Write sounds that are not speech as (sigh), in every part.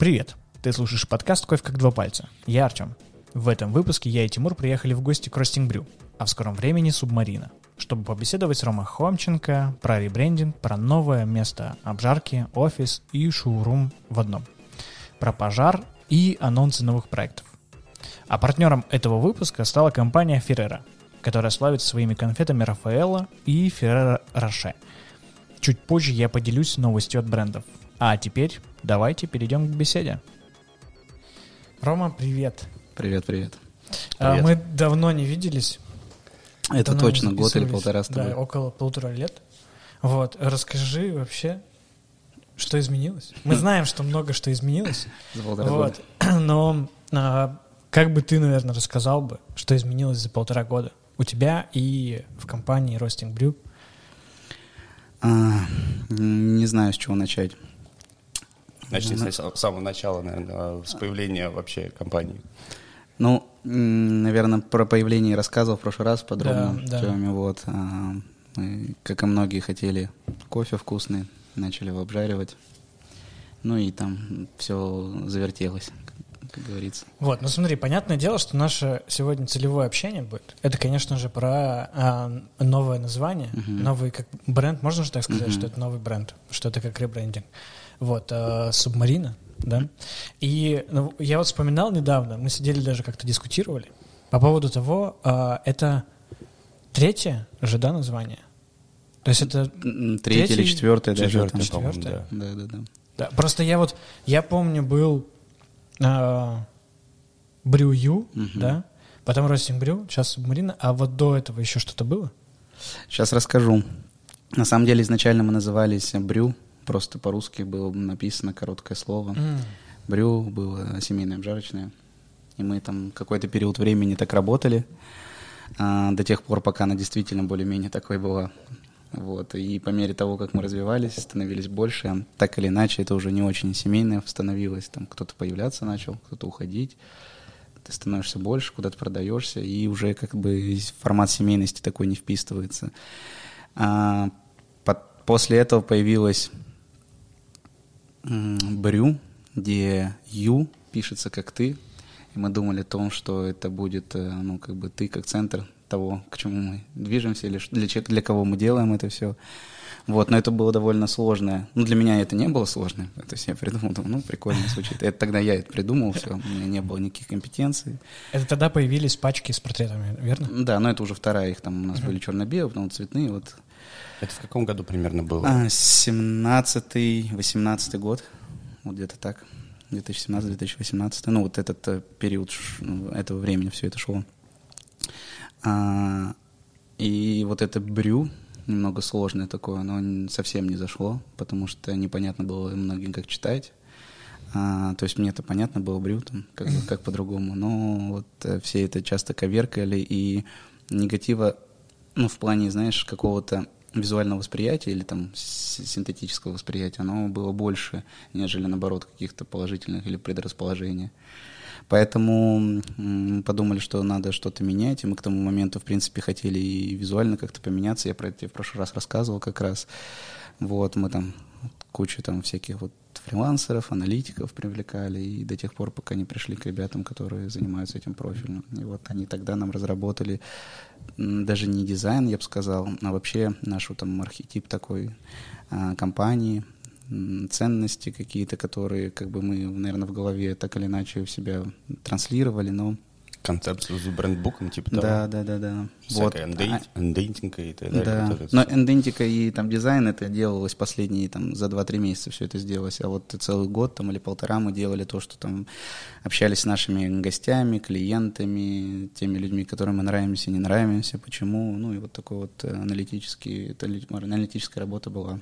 Привет! Ты слушаешь подкаст «Кофе как два пальца». Я Артем. В этом выпуске я и Тимур приехали в гости к Ростинг Брю, а в скором времени Субмарина, чтобы побеседовать с Ромой Хомченко про ребрендинг, про новое место обжарки, офис и шоурум в одном, про пожар и анонсы новых проектов. А партнером этого выпуска стала компания Ferrero, которая славится своими конфетами Рафаэлла и Ferrero Роше. Чуть позже я поделюсь новостью от брендов. А теперь давайте перейдем к беседе. Рома, привет. Привет, привет. А, Привет. мы давно не виделись. Это давно точно год или полтора с тобой. Да, около полутора лет. Вот, расскажи вообще, что изменилось. Мы (laughs) знаем, что много что изменилось. За полтора года. Вот. (clears throat) Но а, как бы ты, наверное, рассказал бы, что изменилось за полтора года у тебя и в компании Roasting Brew? А, не знаю, с чего начать. Начни с с самого начала, наверное, с появления вообще компании. Ну, наверное, про появление рассказывал в прошлый раз подробно. Да, да. Тёме, вот. А, мы, как и многие, хотели кофе вкусный, начали его обжаривать. Ну и там все завертелось, как- говорится. Вот, ну смотри, понятное дело, что наше сегодня целевое общение будет. Это, конечно же, про а, новое название, Мгм. новый как бренд. Можно же так сказать, Мгм. что это новый бренд, что это как ребрендинг. Вот, а, Субмарина, да. И ну, я вот вспоминал недавно, мы сидели даже как-то дискутировали по поводу того, а, это третье же, да, название? То есть это М, Третье или Третий- четвертое даже. Четвертое, Четвертое? да. Да, да, да. Да, просто я вот, я помню, был а, Брюю, Мгм. да, потом Ростинг Брю, сейчас Субмарина, а вот до этого еще что-то было? Сейчас расскажу. На самом деле изначально мы назывались Брю, просто по-русски было написано короткое слово. Брю было семейное обжарочное. И мы там какой-то период времени так работали, а, до тех пор, пока она действительно более-менее такой была. Вот. И по мере того, как мы развивались, становились больше, а так или иначе, это уже не очень семейное становилось. Там кто-то появляться начал, кто-то уходить. Ты становишься больше, куда-то продаешься, и уже как бы формат семейности такой не вписывается. А, под- после этого появилась Брю, где Ю пишется как ты. И мы думали о том, что это будет, э, ну, как бы ты как центр того, к чему мы движемся, или для, для кого мы делаем это все. Вот, но это было довольно сложное. Ну, для меня это не было сложно. То есть я придумал, думаю, ну, прикольно звучит. Это тогда я это придумал, все, у меня не было никаких компетенций. Это тогда появились пачки с портретами, верно? Да, но это уже вторая, их там у нас были черно-белые, потом цветные, вот. Это в каком году примерно было? А, 17-й, 18 год, вот где-то так, 2017-2018, ну вот этот э, период ну, этого времени все это шло. А, и вот это брю, немного сложное такое, оно совсем не зашло, потому что непонятно было многим, как читать. А, то есть мне это понятно было брю, как, как по-другому, но вот э, все это часто коверкали, и негатива, ну, в плане, знаешь, какого-то визуального восприятия или там синтетического восприятия, оно было больше, нежели, наоборот, каких-то положительных или предрасположений. Поэтому м, подумали, что надо что-то менять, и мы к тому моменту, в принципе, хотели и визуально как-то поменяться. Я про это в прошлый раз рассказывал как раз. Вот, мы там кучу там всяких вот фрилансеров, аналитиков привлекали, и до тех пор, пока не пришли к ребятам, которые занимаются этим профильно. И вот они тогда нам разработали даже не дизайн, я бы сказал, а вообще наш вот там архетип такой а, компании, ценности какие-то, которые как бы мы, наверное, в голове так или иначе у себя транслировали, но Концепцию с брендбуком, типа того? да, да, да, да. Вот. Всякая А- эндей- эндентинга и так далее. да, но эндентика и там дизайн это делалось последние там за 2-3 месяца все это сделалось, а вот целый год там или полтора мы делали то, что там общались с нашими гостями, клиентами, теми людьми, которым мы нравимся, не нравимся, почему, ну и вот такой вот э, аналитический, аналитическая работа была.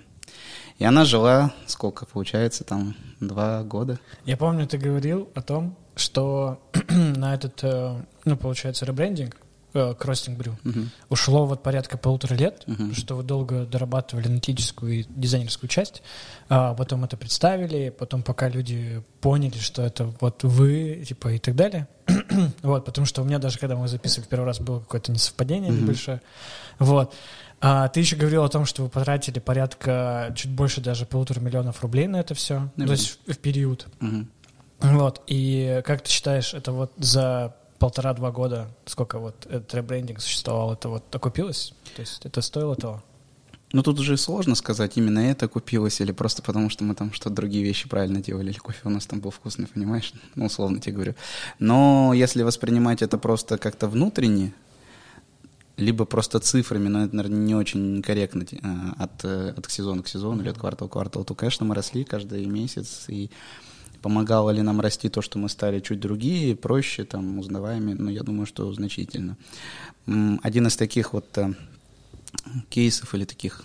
И она жила, сколько получается, там, два года. Я помню, ты говорил о том, что (clears throat) на этот, э, ну, получается, ребрендинг э, к Ростинг Брю Мгм. ушло вот порядка полутора лет, Мгм. что вы долго дорабатывали аналитическую и дизайнерскую часть, а потом это представили, потом пока люди поняли, что это вот вы, типа, и так далее. (clears throat) вот, потому что у меня даже, когда мы записывали в первый раз, было какое-то несовпадение Мгм. небольшое. Вот. А ты еще говорил о том, что вы потратили порядка чуть больше даже полутора миллионов рублей на это все, то Наверное. есть в, период. Мгм. Вот, и как ты считаешь, это вот за полтора-два года, сколько вот этот ребрендинг существовал, это вот окупилось? То есть это стоило того? Ну, тут уже сложно сказать, именно это купилось, или просто потому, что мы там что-то другие вещи правильно делали, или кофе у нас там был вкусный, понимаешь? (laughs) Ну, условно тебе говорю. Но если воспринимать это просто как-то внутренне, либо просто цифрами, но это, наверное, не очень корректно а, от, э, от сезона к сезону или от квартала к кварталу, то, конечно, мы росли каждый месяц, и помогало ли нам расти то, что мы стали чуть другие, проще, там, узнаваемые, ну, я думаю, что значительно. Один из таких вот э, кейсов или таких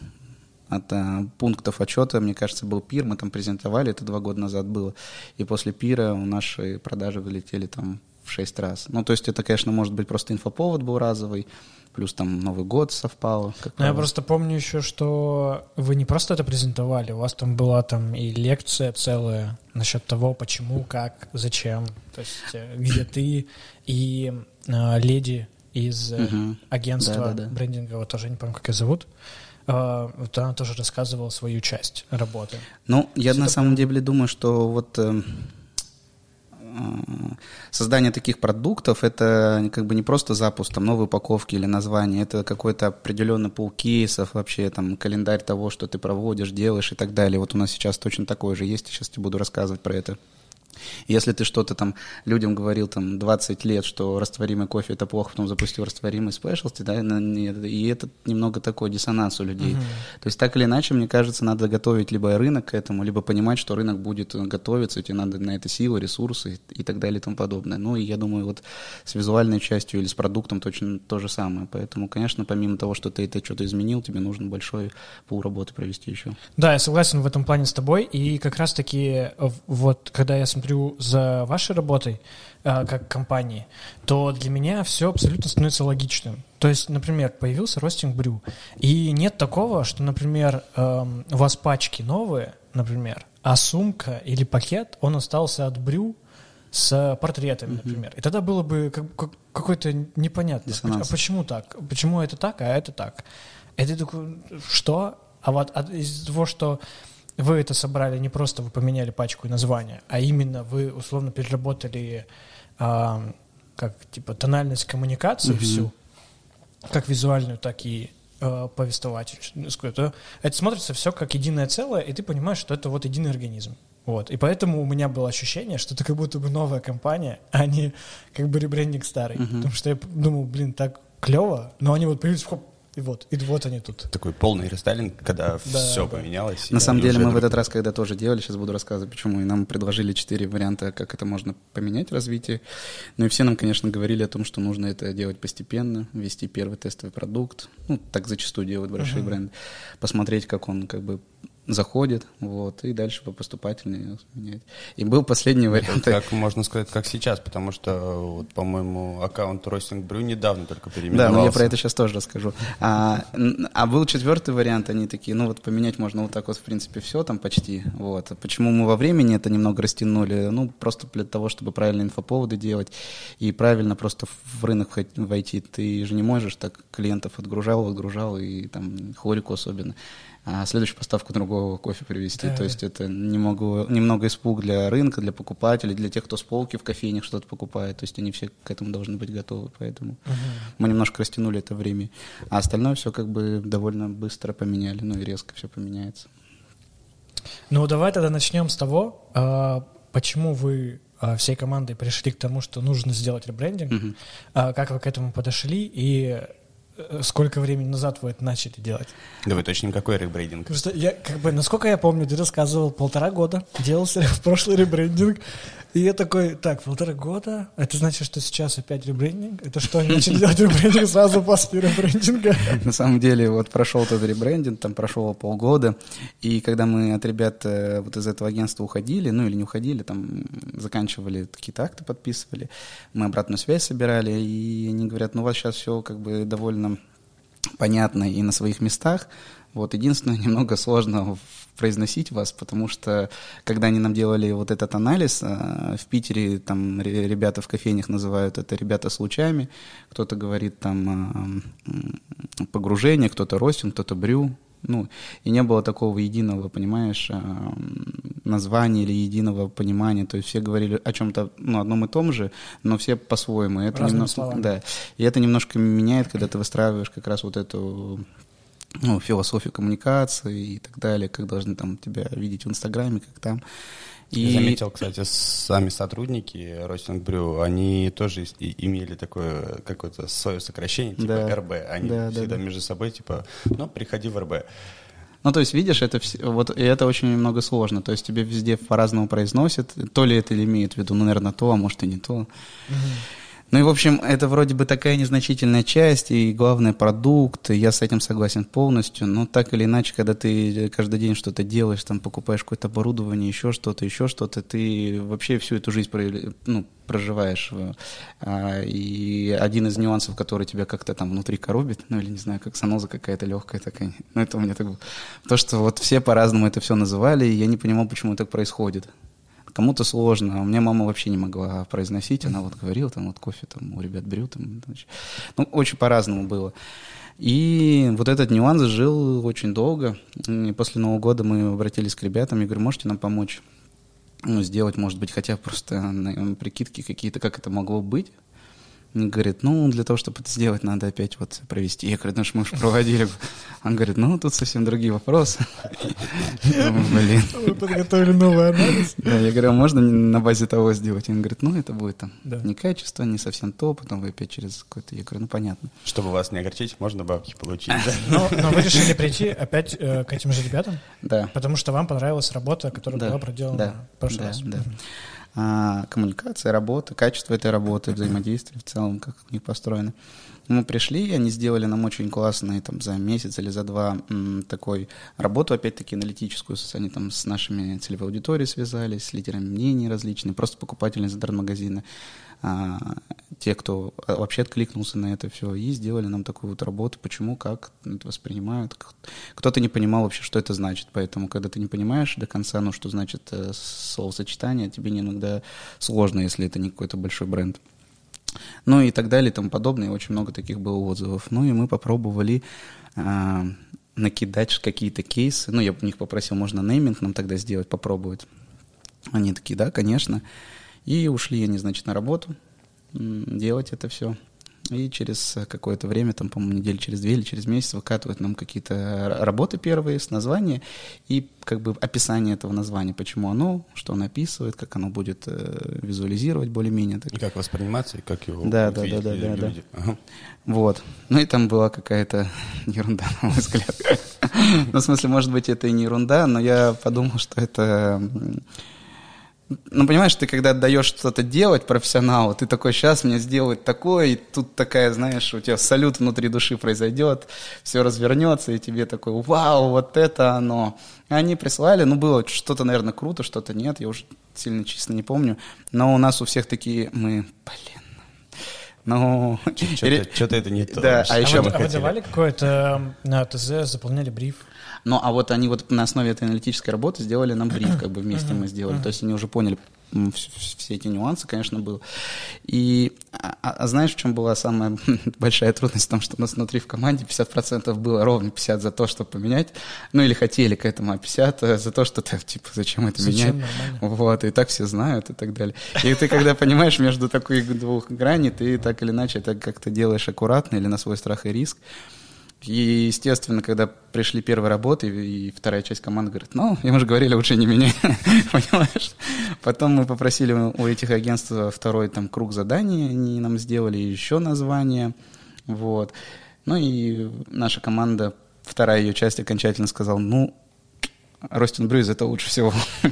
от а, пунктов отчета, мне кажется, был пир, мы там презентовали, это два года назад было, и после пира наши продажи вылетели там в шесть раз. Ну, то есть это, конечно, может быть просто инфоповод был разовый, плюс там Новый год совпало. Ну, я просто помню еще, что вы не просто это презентовали, у вас там была там и лекция целая насчет того, почему, как, зачем, то есть э, где ты и э, леди из угу. агентства да, да, да. брендингового, тоже не помню, как ее зовут, э, вот она тоже рассказывала свою часть работы. Ну, я на самом деле думаю, что вот э, создание таких продуктов это как бы не просто запуск там новой упаковки или названия, это какой-то определенный пул кейсов вообще, там календарь того, что ты проводишь, делаешь и так далее. Вот у нас сейчас точно такое же есть, сейчас тебе буду рассказывать про это. Если ты что-то там людям говорил там 20 лет, что растворимый кофе это плохо, потом запустил растворимый спешлти, да, и это немного такой диссонанс у людей. Uh-huh. То есть так или иначе, мне кажется, надо готовить либо рынок к этому, либо понимать, что рынок будет готовиться, и тебе надо на это силы, ресурсы и так далее и тому подобное. Ну и я думаю, вот с визуальной частью или с продуктом точно то же самое. Поэтому, конечно, помимо того, что ты это что-то изменил, тебе нужно большой пол работы провести еще. Да, я согласен в этом плане с тобой. И как раз-таки вот когда я смотрю смотрю за вашей работой э, как компании, то для меня все абсолютно становится логичным. То есть, например, появился ростинг брю, и нет такого, что, например, э, у вас пачки новые, например, а сумка или пакет, он остался от брю с портретами, например. И тогда было бы как, как, какой-то. Диссонанс. А почему так? Почему это так, а это так? Это такой, что? А вот а из-за того, что вы это собрали не просто вы поменяли пачку и название, а именно вы условно переработали а, как типа тональность коммуникации mm-hmm. всю, как визуальную, так и э, повествовательную. Это, это смотрится все как единое целое, и ты понимаешь, что это вот единый организм. Вот. И поэтому у меня было ощущение, что это как будто бы новая компания, а не как бы ребрендинг старый. Uh-huh. Потому что я думал, блин, так клево, но они вот появились, хоп, и вот, и вот они тут. Такой полный рестайлинг, когда да, все да. поменялось. На самом деле мы в этот раз, когда тоже делали, сейчас буду рассказывать, почему, и нам предложили четыре варианта, как это можно поменять развитие. Ну и все нам, конечно, говорили о том, что нужно это делать постепенно, ввести первый тестовый продукт, ну, так зачастую делают большие uh-huh. бренды, посмотреть, как он как бы заходит, вот, и дальше по поступательной менять. И был последний вариант. как можно сказать, как сейчас, потому что, вот, по-моему, аккаунт Ростинг Брю недавно только переименовался. Да, но я про это сейчас тоже расскажу. А, а был четвертый вариант, они такие, ну вот поменять можно вот так вот, в принципе, все там почти, вот. Почему мы во времени это немного растянули? Ну, просто для того, чтобы правильно инфоповоды делать и правильно просто в рынок войти. Ты же не можешь так клиентов отгружал, отгружал и там хорику особенно а следующую поставку другого кофе привезти. Да. То есть это немного, немного испуг для рынка, для покупателей, для тех, кто с полки в кофейнях что-то покупает. То есть они все к этому должны быть готовы. Поэтому угу. мы немножко растянули это время. А остальное все как бы довольно быстро поменяли, ну и резко все поменяется. Ну, давай тогда начнем с того, а, почему вы а, всей командой пришли к тому, что нужно сделать ребрендинг, угу. как вы к этому подошли и сколько времени назад вы это начали делать? Да вы точно какой ребрендинг? Потому что я, как бы, насколько я помню, ты рассказывал, полтора года делался (laughs) в прошлый ребрендинг, и я такой, так, полтора года, это значит, что сейчас опять ребрендинг? Это что, они начали делать ребрендинг сразу после ребрендинга? На самом деле, вот прошел тот ребрендинг, там прошло полгода, и когда мы от ребят э, вот из этого агентства уходили, ну или не уходили, там заканчивали какие-то акты, подписывали, мы обратную связь собирали, и они говорят, ну у вас сейчас все как бы довольно понятно и на своих местах, вот единственное, (laughs) немного сложно произносить вас, потому что когда они нам делали вот этот анализ, э, в Питере там ребята в кофейнях называют это ребята с лучами, кто-то говорит там погружение, кто-то ростинг, кто-то брю, Ну, и не было такого единого, понимаешь, а, названия или единого понимания. То есть все говорили о чем-то, ну, одном и том же, но все по-своему. Это Разными словами. да. И это немножко меняет, когда ты выстраиваешь как раз вот эту ну, философию коммуникации и так далее, как должны там тебя видеть в Инстаграме, как там. Я заметил, кстати, сами сотрудники Roasting Brew, они тоже и- имели такое какое-то свое сокращение, типа Да. РБ. Они Да, да, всегда да. между собой, типа, ну, приходи в РБ. Ну, то есть, видишь, это все, вот и это очень немного сложно. То есть тебе везде по-разному произносят. То ли это или имеют в виду, ну, наверное, то, а может и не то. Ну и, в общем, это вроде бы такая незначительная часть, и главное продукт, я с этим согласен полностью, но так или иначе, когда ты каждый день что-то делаешь, там покупаешь какое-то оборудование, еще что-то, еще что-то, ты вообще всю эту жизнь ну, проживаешь. э, а, И один из нюансов, который тебя как-то там внутри коробит, ну или не знаю, как саноза какая-то легкая такая, ну это у меня так было. То, что вот все по-разному это все называли, и я не понимал, почему так происходит. Кому-то сложно, а у меня мама вообще не могла произносить, она вот говорила, там вот кофе там у ребят брю, там, ну, очень по-разному было. И вот этот нюанс жил очень долго. И после Нового года мы обратились к ребятам, я говорю, можете нам помочь ну, сделать, может быть, хотя просто прикидки какие-то, как это могло быть. Он говорит, ну, для того, чтобы это сделать, надо опять вот провести. Я говорю, ну, что мы уже проводили. Он говорит, ну, тут совсем другие вопросы. Блин. Вы подготовили новый анализ. Да, я говорю, а можно на базе того сделать? Он говорит, ну, это будет там не качество, не совсем то, потом вы опять через какой-то... Я говорю, ну, понятно. Чтобы вас не огорчить, можно бабки получить. Но, вы решили прийти опять э, к этим же ребятам, Да. потому что вам понравилась работа, которая была проделана в прошлый да, раз. А, коммуникация, работа, качество этой работы, взаимодействие в целом, как у них построено. Мы пришли, они сделали нам очень классный там за месяц или за два м, такой работу, опять-таки аналитическую, они там с нашими целевой аудиторией связались, с лидерами мнений различные, просто покупатели из интернет-магазина, те, кто а, вообще откликнулся на это все, и сделали нам такую вот работу, почему, как это воспринимают. Кто-то не понимал вообще, что это значит, поэтому, когда ты не понимаешь до конца, ну, что значит э, словосочетание, тебе иногда сложно, если это не какой-то большой бренд. Ну и так далее и тому подобное. Очень много таких было отзывов. Ну и мы попробовали а, накидать какие-то кейсы. Ну, я у них попросил, можно нейминг нам тогда сделать, попробовать. Они такие, да, конечно. И ушли они, значит, на работу делать это все. И через какое-то время, там, по-моему, недели через две или через месяц выкатывают нам какие-то работы первые с названия и как бы описание этого названия, почему оно, что оно описывает, как оно будет э, визуализировать более-менее. так. И как восприниматься, и как его Да, да, видеть да, да, да, да. люди. Ага. Вот. Ну и там была какая-то (laughs) ерунда, на мой взгляд. (laughs) Ну, в смысле, может быть, это и не ерунда, но я подумал, что это... Ну, понимаешь, ты когда отдаешь что-то делать профессионалу, ты такой, сейчас мне сделают такое, и тут такая, знаешь, у тебя салют внутри души произойдет, все развернется, и тебе такой, вау, вот это оно. И они прислали, ну, было что-то, наверное, круто, что-то нет, я уже сильно честно не помню, но у нас у всех такие, мы, блин, ну... Что-то что-то это не то. Да, а А, еще вы, мы а вы давали какое-то на ТЗ, заполняли бриф? Ну, а вот они вот на основе этой аналитической работы сделали нам бриф, как бы вместе мы сделали. То есть они уже поняли все эти нюансы, конечно, было. И, а, а- а знаешь, в чем была самая (laughs) большая трудность? В том, что у нас внутри в команде 50% было ровно 50 за то, чтобы поменять, ну или хотели к этому, а 50 за то, что так, типа, зачем это Зачем? менять? Нормально. Вот, и так все знают и так далее. И ты, когда понимаешь между такой двух граней, ты так или иначе это как-то делаешь аккуратно или на свой страх и риск. И, естественно, когда пришли первые работы, и вторая часть команды говорит, ну, ему же говорили, лучше не меняй, (laughs) понимаешь? Потом мы попросили у этих агентств второй там круг заданий, они нам сделали еще название, вот. Ну и наша команда, вторая ее часть окончательно сказала, ну, Ростин Брюз это лучше всего. (laughs)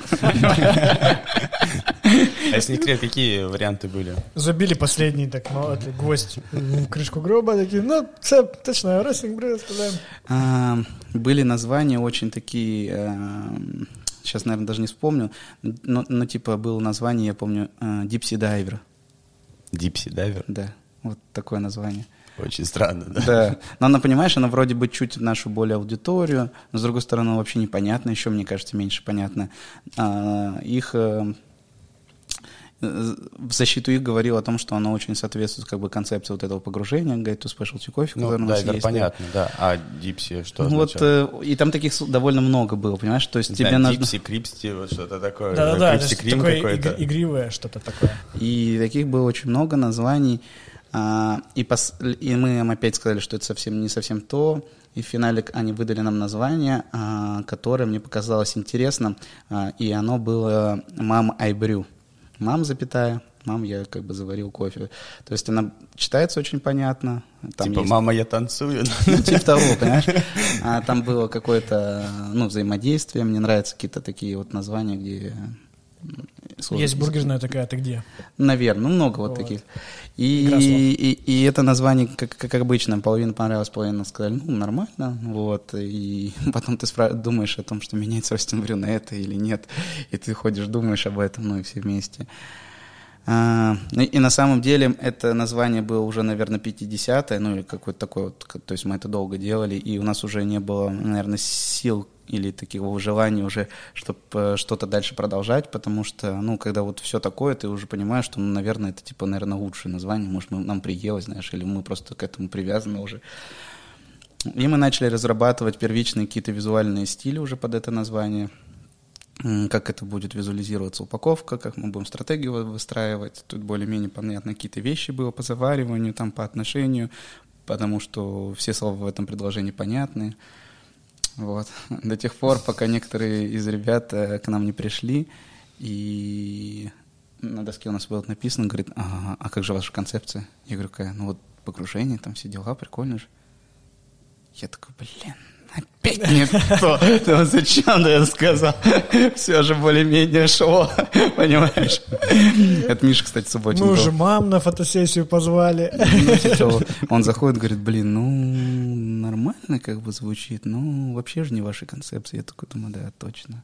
А если не секрет, какие варианты были? Забили последний так, ну, это гвоздь в крышку гроба, такие, ну, все, точно, рестлинг брюс, сказаем. Были названия очень такие, сейчас, наверное, даже не вспомню, но, но типа было название, я помню, Deep Sea Diver, Deep Sea Diver? да, вот такое название. Очень странно, да? Да, но она, понимаешь, она вроде бы чуть в нашу более аудиторию, но с другой стороны вообще непонятно, еще, мне кажется, меньше понятно. А, Их, э, в защиту их говорил о том, что оно очень соответствует как бы концепции вот этого погружения, Guide to Specialty Coffee, ну, который да, это есть. понятно, да. А Deep Sea что ну, Вот, э, и там таких довольно много было, понимаешь? То есть тебе нужно... Deep Sea, Крипсти, вот что-то такое. Да-да-да, такое иг- игривое что-то такое. И таких было очень много названий. А, и, пос... и мы им опять сказали, что это совсем не совсем то. И в финале они выдали нам название, а, которое мне показалось интересным. А, и оно было «Мам, brew». «Мам, запятая, мам, я как бы заварил кофе. То есть она читается очень понятно. Там типа, есть... мама, я танцую. (laughs) Ну, типа того, понимаешь? А там было какое-то, ну, взаимодействие. Мне нравятся какие-то такие вот названия, где Сложно. Есть бургерная такая, ты где? Наверное, ну много вот, вот. таких. И, и, и, и это название, как, как обычно, половина понравилась, половина сказали, ну, нормально, вот, и (laughs) потом ты спра- думаешь о том, что меняется Ростин на это или нет, и ты ходишь, думаешь об этом, ну, и все вместе. А, и на самом деле это название было уже, наверное, 50-е, ну или какой-то такой вот, то есть мы это долго делали, и у нас уже не было, наверное, сил или такого желания уже, чтобы э, что-то дальше продолжать, потому что, ну, когда вот все такое, ты уже понимаешь, что, ну, наверное, это, типа, наверное, лучшее название, может, мы, нам приелось, знаешь, или мы просто к этому привязаны уже. И мы начали разрабатывать первичные какие-то визуальные стили уже под это название, как это будет визуализироваться упаковка, как мы будем стратегию выстраивать. Тут более-менее понятно какие-то вещи было по завариванию, там по отношению, потому что все слова в этом предложении понятны. Вот. (laughs) До тех пор, пока некоторые из ребят э, к нам не пришли, и на доске у нас было написано, говорит, а, а как же ваша концепция? Я говорю, какая? Ну вот погружение, там все дела, прикольно же. Я такой, блин, опять не то. (laughs) Ну, зачем это сказал? (laughs) Все же более-менее шло, понимаешь? Это Миша, кстати, Субботин Мы уже мам на фотосессию позвали. Он заходит, говорит, блин, ну, нормально как бы звучит, ну, вообще же не ваши концепции. Я такой думаю, да, точно.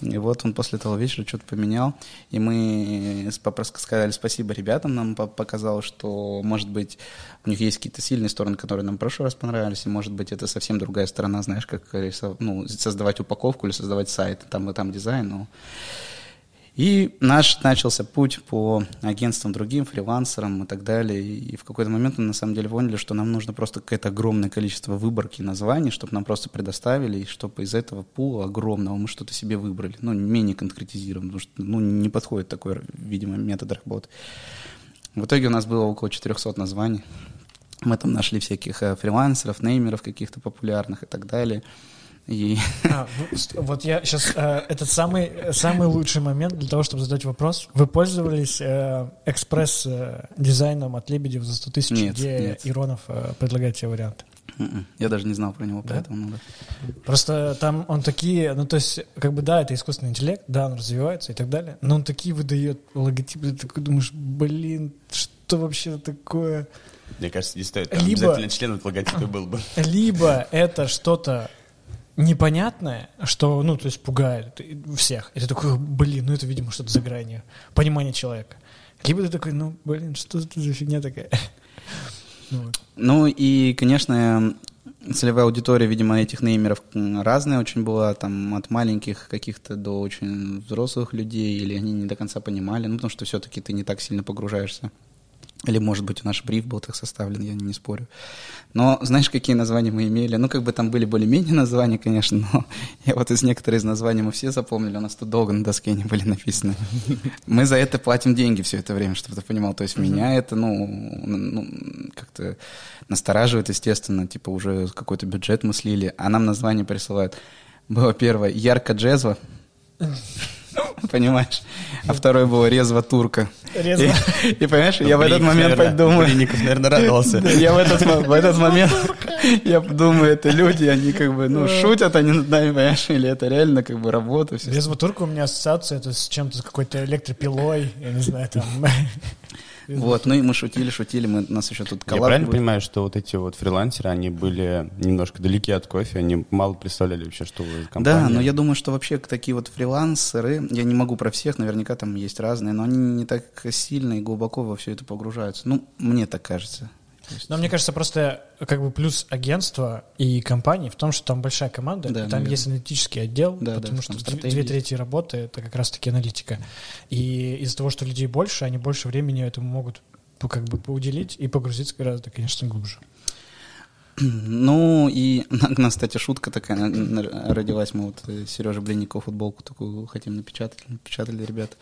И вот он после того вечера что-то поменял, и мы сказали спасибо ребятам, нам показалось, что, может быть, у них есть какие-то сильные стороны, которые нам в прошлый раз понравились, и, может быть, это совсем другая сторона, знаешь, как ну, создавать упаковку или создавать сайт, там и там дизайн, ну. И наш начался путь по агентствам другим, фрилансерам и так далее. И в какой-то момент мы на самом деле поняли, что нам нужно просто какое-то огромное количество выборки названий, чтобы нам просто предоставили, и чтобы из этого пула огромного мы что-то себе выбрали. Ну, менее конкретизируем, потому что ну, не подходит такой, видимо, метод работы. В итоге у нас было около 400 названий. Мы там нашли всяких э, фрилансеров, неймеров каких-то популярных и так далее. И... А, вот я сейчас э, этот самый самый лучший момент для того, чтобы задать вопрос. Вы пользовались э, экспресс э, дизайном от Лебедев за 100 тысяч, нет, где нет. Иронов э, предлагает тебе варианты? М-м, я даже не знал про него, да? поэтому ну, да. Просто там он такие, ну то есть, как бы да, это искусственный интеллект, да, он развивается и так далее, но он такие выдает логотипы, ты такой думаешь, блин, что вообще такое? Мне кажется, не стоит. Там либо, обязательно член от логотипа был бы. Либо это что-то непонятное, что, ну, то есть пугает всех. И ты такой, блин, ну это, видимо, что-то за гранью понимания человека. Либо ты такой, ну, блин, что это за фигня такая? (laughs) Ну, ну и, конечно, целевая аудитория, видимо, этих неймеров разная очень была, там от маленьких каких-то до очень взрослых людей, или они не до конца понимали, ну, потому что все-таки ты не так сильно погружаешься или, может быть, наш бриф был так составлен, я не спорю. Но знаешь, какие названия мы имели? Ну, как бы там были более-менее (laughs) названия, конечно, но (laughs) я вот из некоторых из названий мы все запомнили, у нас тут долго на доске не были написаны. (laughs) Мы за это платим деньги все это время, чтобы ты понимал. То есть меня это, ну, ну как-то настораживает, естественно, типа уже какой-то бюджет мы слили, а нам название присылают. Было первое «Ярко джезва», (laughs) понимаешь? А второй был резво турка. Резво. И, и понимаешь, я в этот момент подумаю... Блинников, наверное, радовался. Я в этот, в этот момент, я думаю, это люди, они как бы, ну, шутят они над нами, понимаешь, или это реально как бы работа. Резво турка у меня ассоциация, это с чем-то, с какой-то электропилой, я не знаю, там... Вот, ну и мы шутили, шутили, мы, у нас еще тут коллаб Я правильно будет. понимаю, что вот эти вот фрилансеры, они были немножко далеки от кофе, они мало представляли вообще, что вы компания. Да, но я думаю, что вообще такие вот фрилансеры, я не могу про всех, наверняка там есть разные, но они не так сильно и глубоко во все это погружаются. Ну, мне так кажется. Но мне кажется, просто как бы плюс агентства и компании в том, что там большая команда, Да, и там наверное. есть аналитический отдел, Да, да, потому там что две, стратегии две есть. трети работы это как раз-таки аналитика. И из-за того, что людей больше, они больше времени этому могут как бы поуделить и погрузиться гораздо, конечно, глубже. Ну, и (laughs) у нас, кстати, шутка такая родилась. Мы вот Сережа Блинников футболку такую хотим напечатать. Напечатали ребята.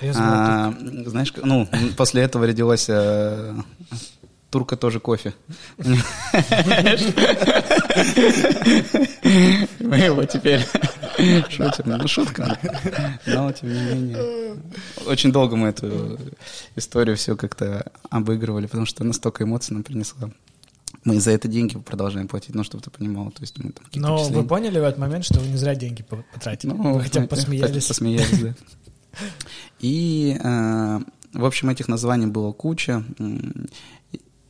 Я А, знаешь, ну, после этого родилась э, турка тоже кофе. Мы его теперь (laughs) шутим. Ну, шутка. Но, тем не менее. Очень долго мы эту историю все как-то обыгрывали, потому что настолько эмоций нам принесла. Мы за это деньги продолжаем платить, ну, чтобы ты понимал. То есть мы там Но вы впечатления. поняли в этот момент, что вы не зря деньги по- потратили? Ну, вы хотя бы э, посмеялись. Посмеялись, да. (laughs) И, э, в общем, этих названий было куча.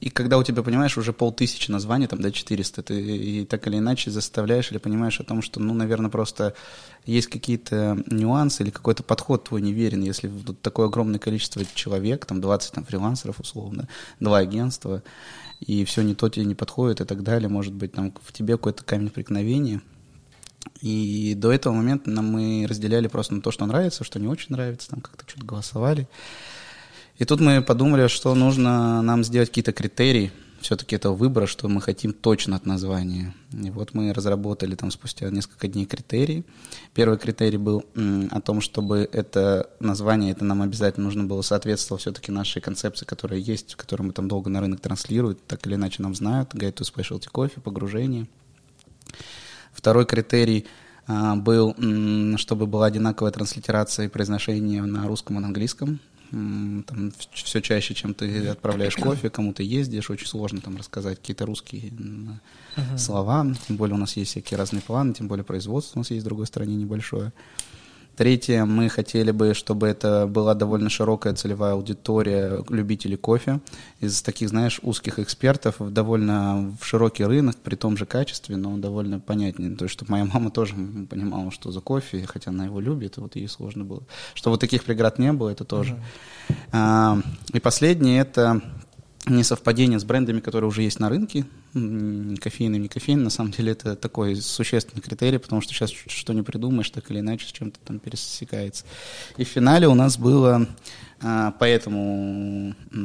И- когда у тебя, понимаешь, уже полтысячи названий, там, до 400, ты и так или иначе заставляешь или понимаешь о том, что, ну, наверное, просто есть какие-то нюансы или какой-то подход твой неверен, если тут такое огромное количество человек, там, 20 там, фрилансеров, условно, два агентства, и все не то тебе не подходит и так далее, может быть, там в тебе какой-то камень преткновения, и до этого момента мы разделяли просто на то, что нравится, что не очень нравится, там как-то что-то голосовали. И тут мы подумали, что нужно нам сделать какие-то критерии все-таки этого выбора, что мы хотим точно от названия. И вот мы разработали там спустя несколько дней критерии. Первый критерий был о том, чтобы это название, это нам обязательно нужно было соответствовать все-таки нашей концепции, которая есть, которую мы там долго на рынок транслируют, так или иначе нам знают, Guide to Specialty Coffee, погружение. Второй критерий а, был, чтобы была одинаковая транслитерация и произношение на русском и на английском. Там все чаще, чем ты отправляешь кофе, кому-то ездишь, очень сложно там рассказать какие-то русские м, слова. Тем более у нас есть всякие разные планы, тем более производство у нас есть в другой стране небольшое. Третье, мы хотели бы, чтобы это была довольно широкая целевая аудитория любителей кофе. Из таких, знаешь, узких экспертов в довольно в широкий рынок, при том же качестве, но довольно понятнее. То есть, чтобы моя мама тоже понимала, что за кофе, хотя она его любит, и вот ей сложно было. Чтобы вот таких преград не было, это тоже. А, и последнее, это несовпадение с брендами, которые уже есть на рынке, кофейный, не кофейный, на самом деле это такой существенный критерий, потому что сейчас что не придумаешь, так или иначе с чем-то там пересекается. И в финале у нас было а, поэтому а,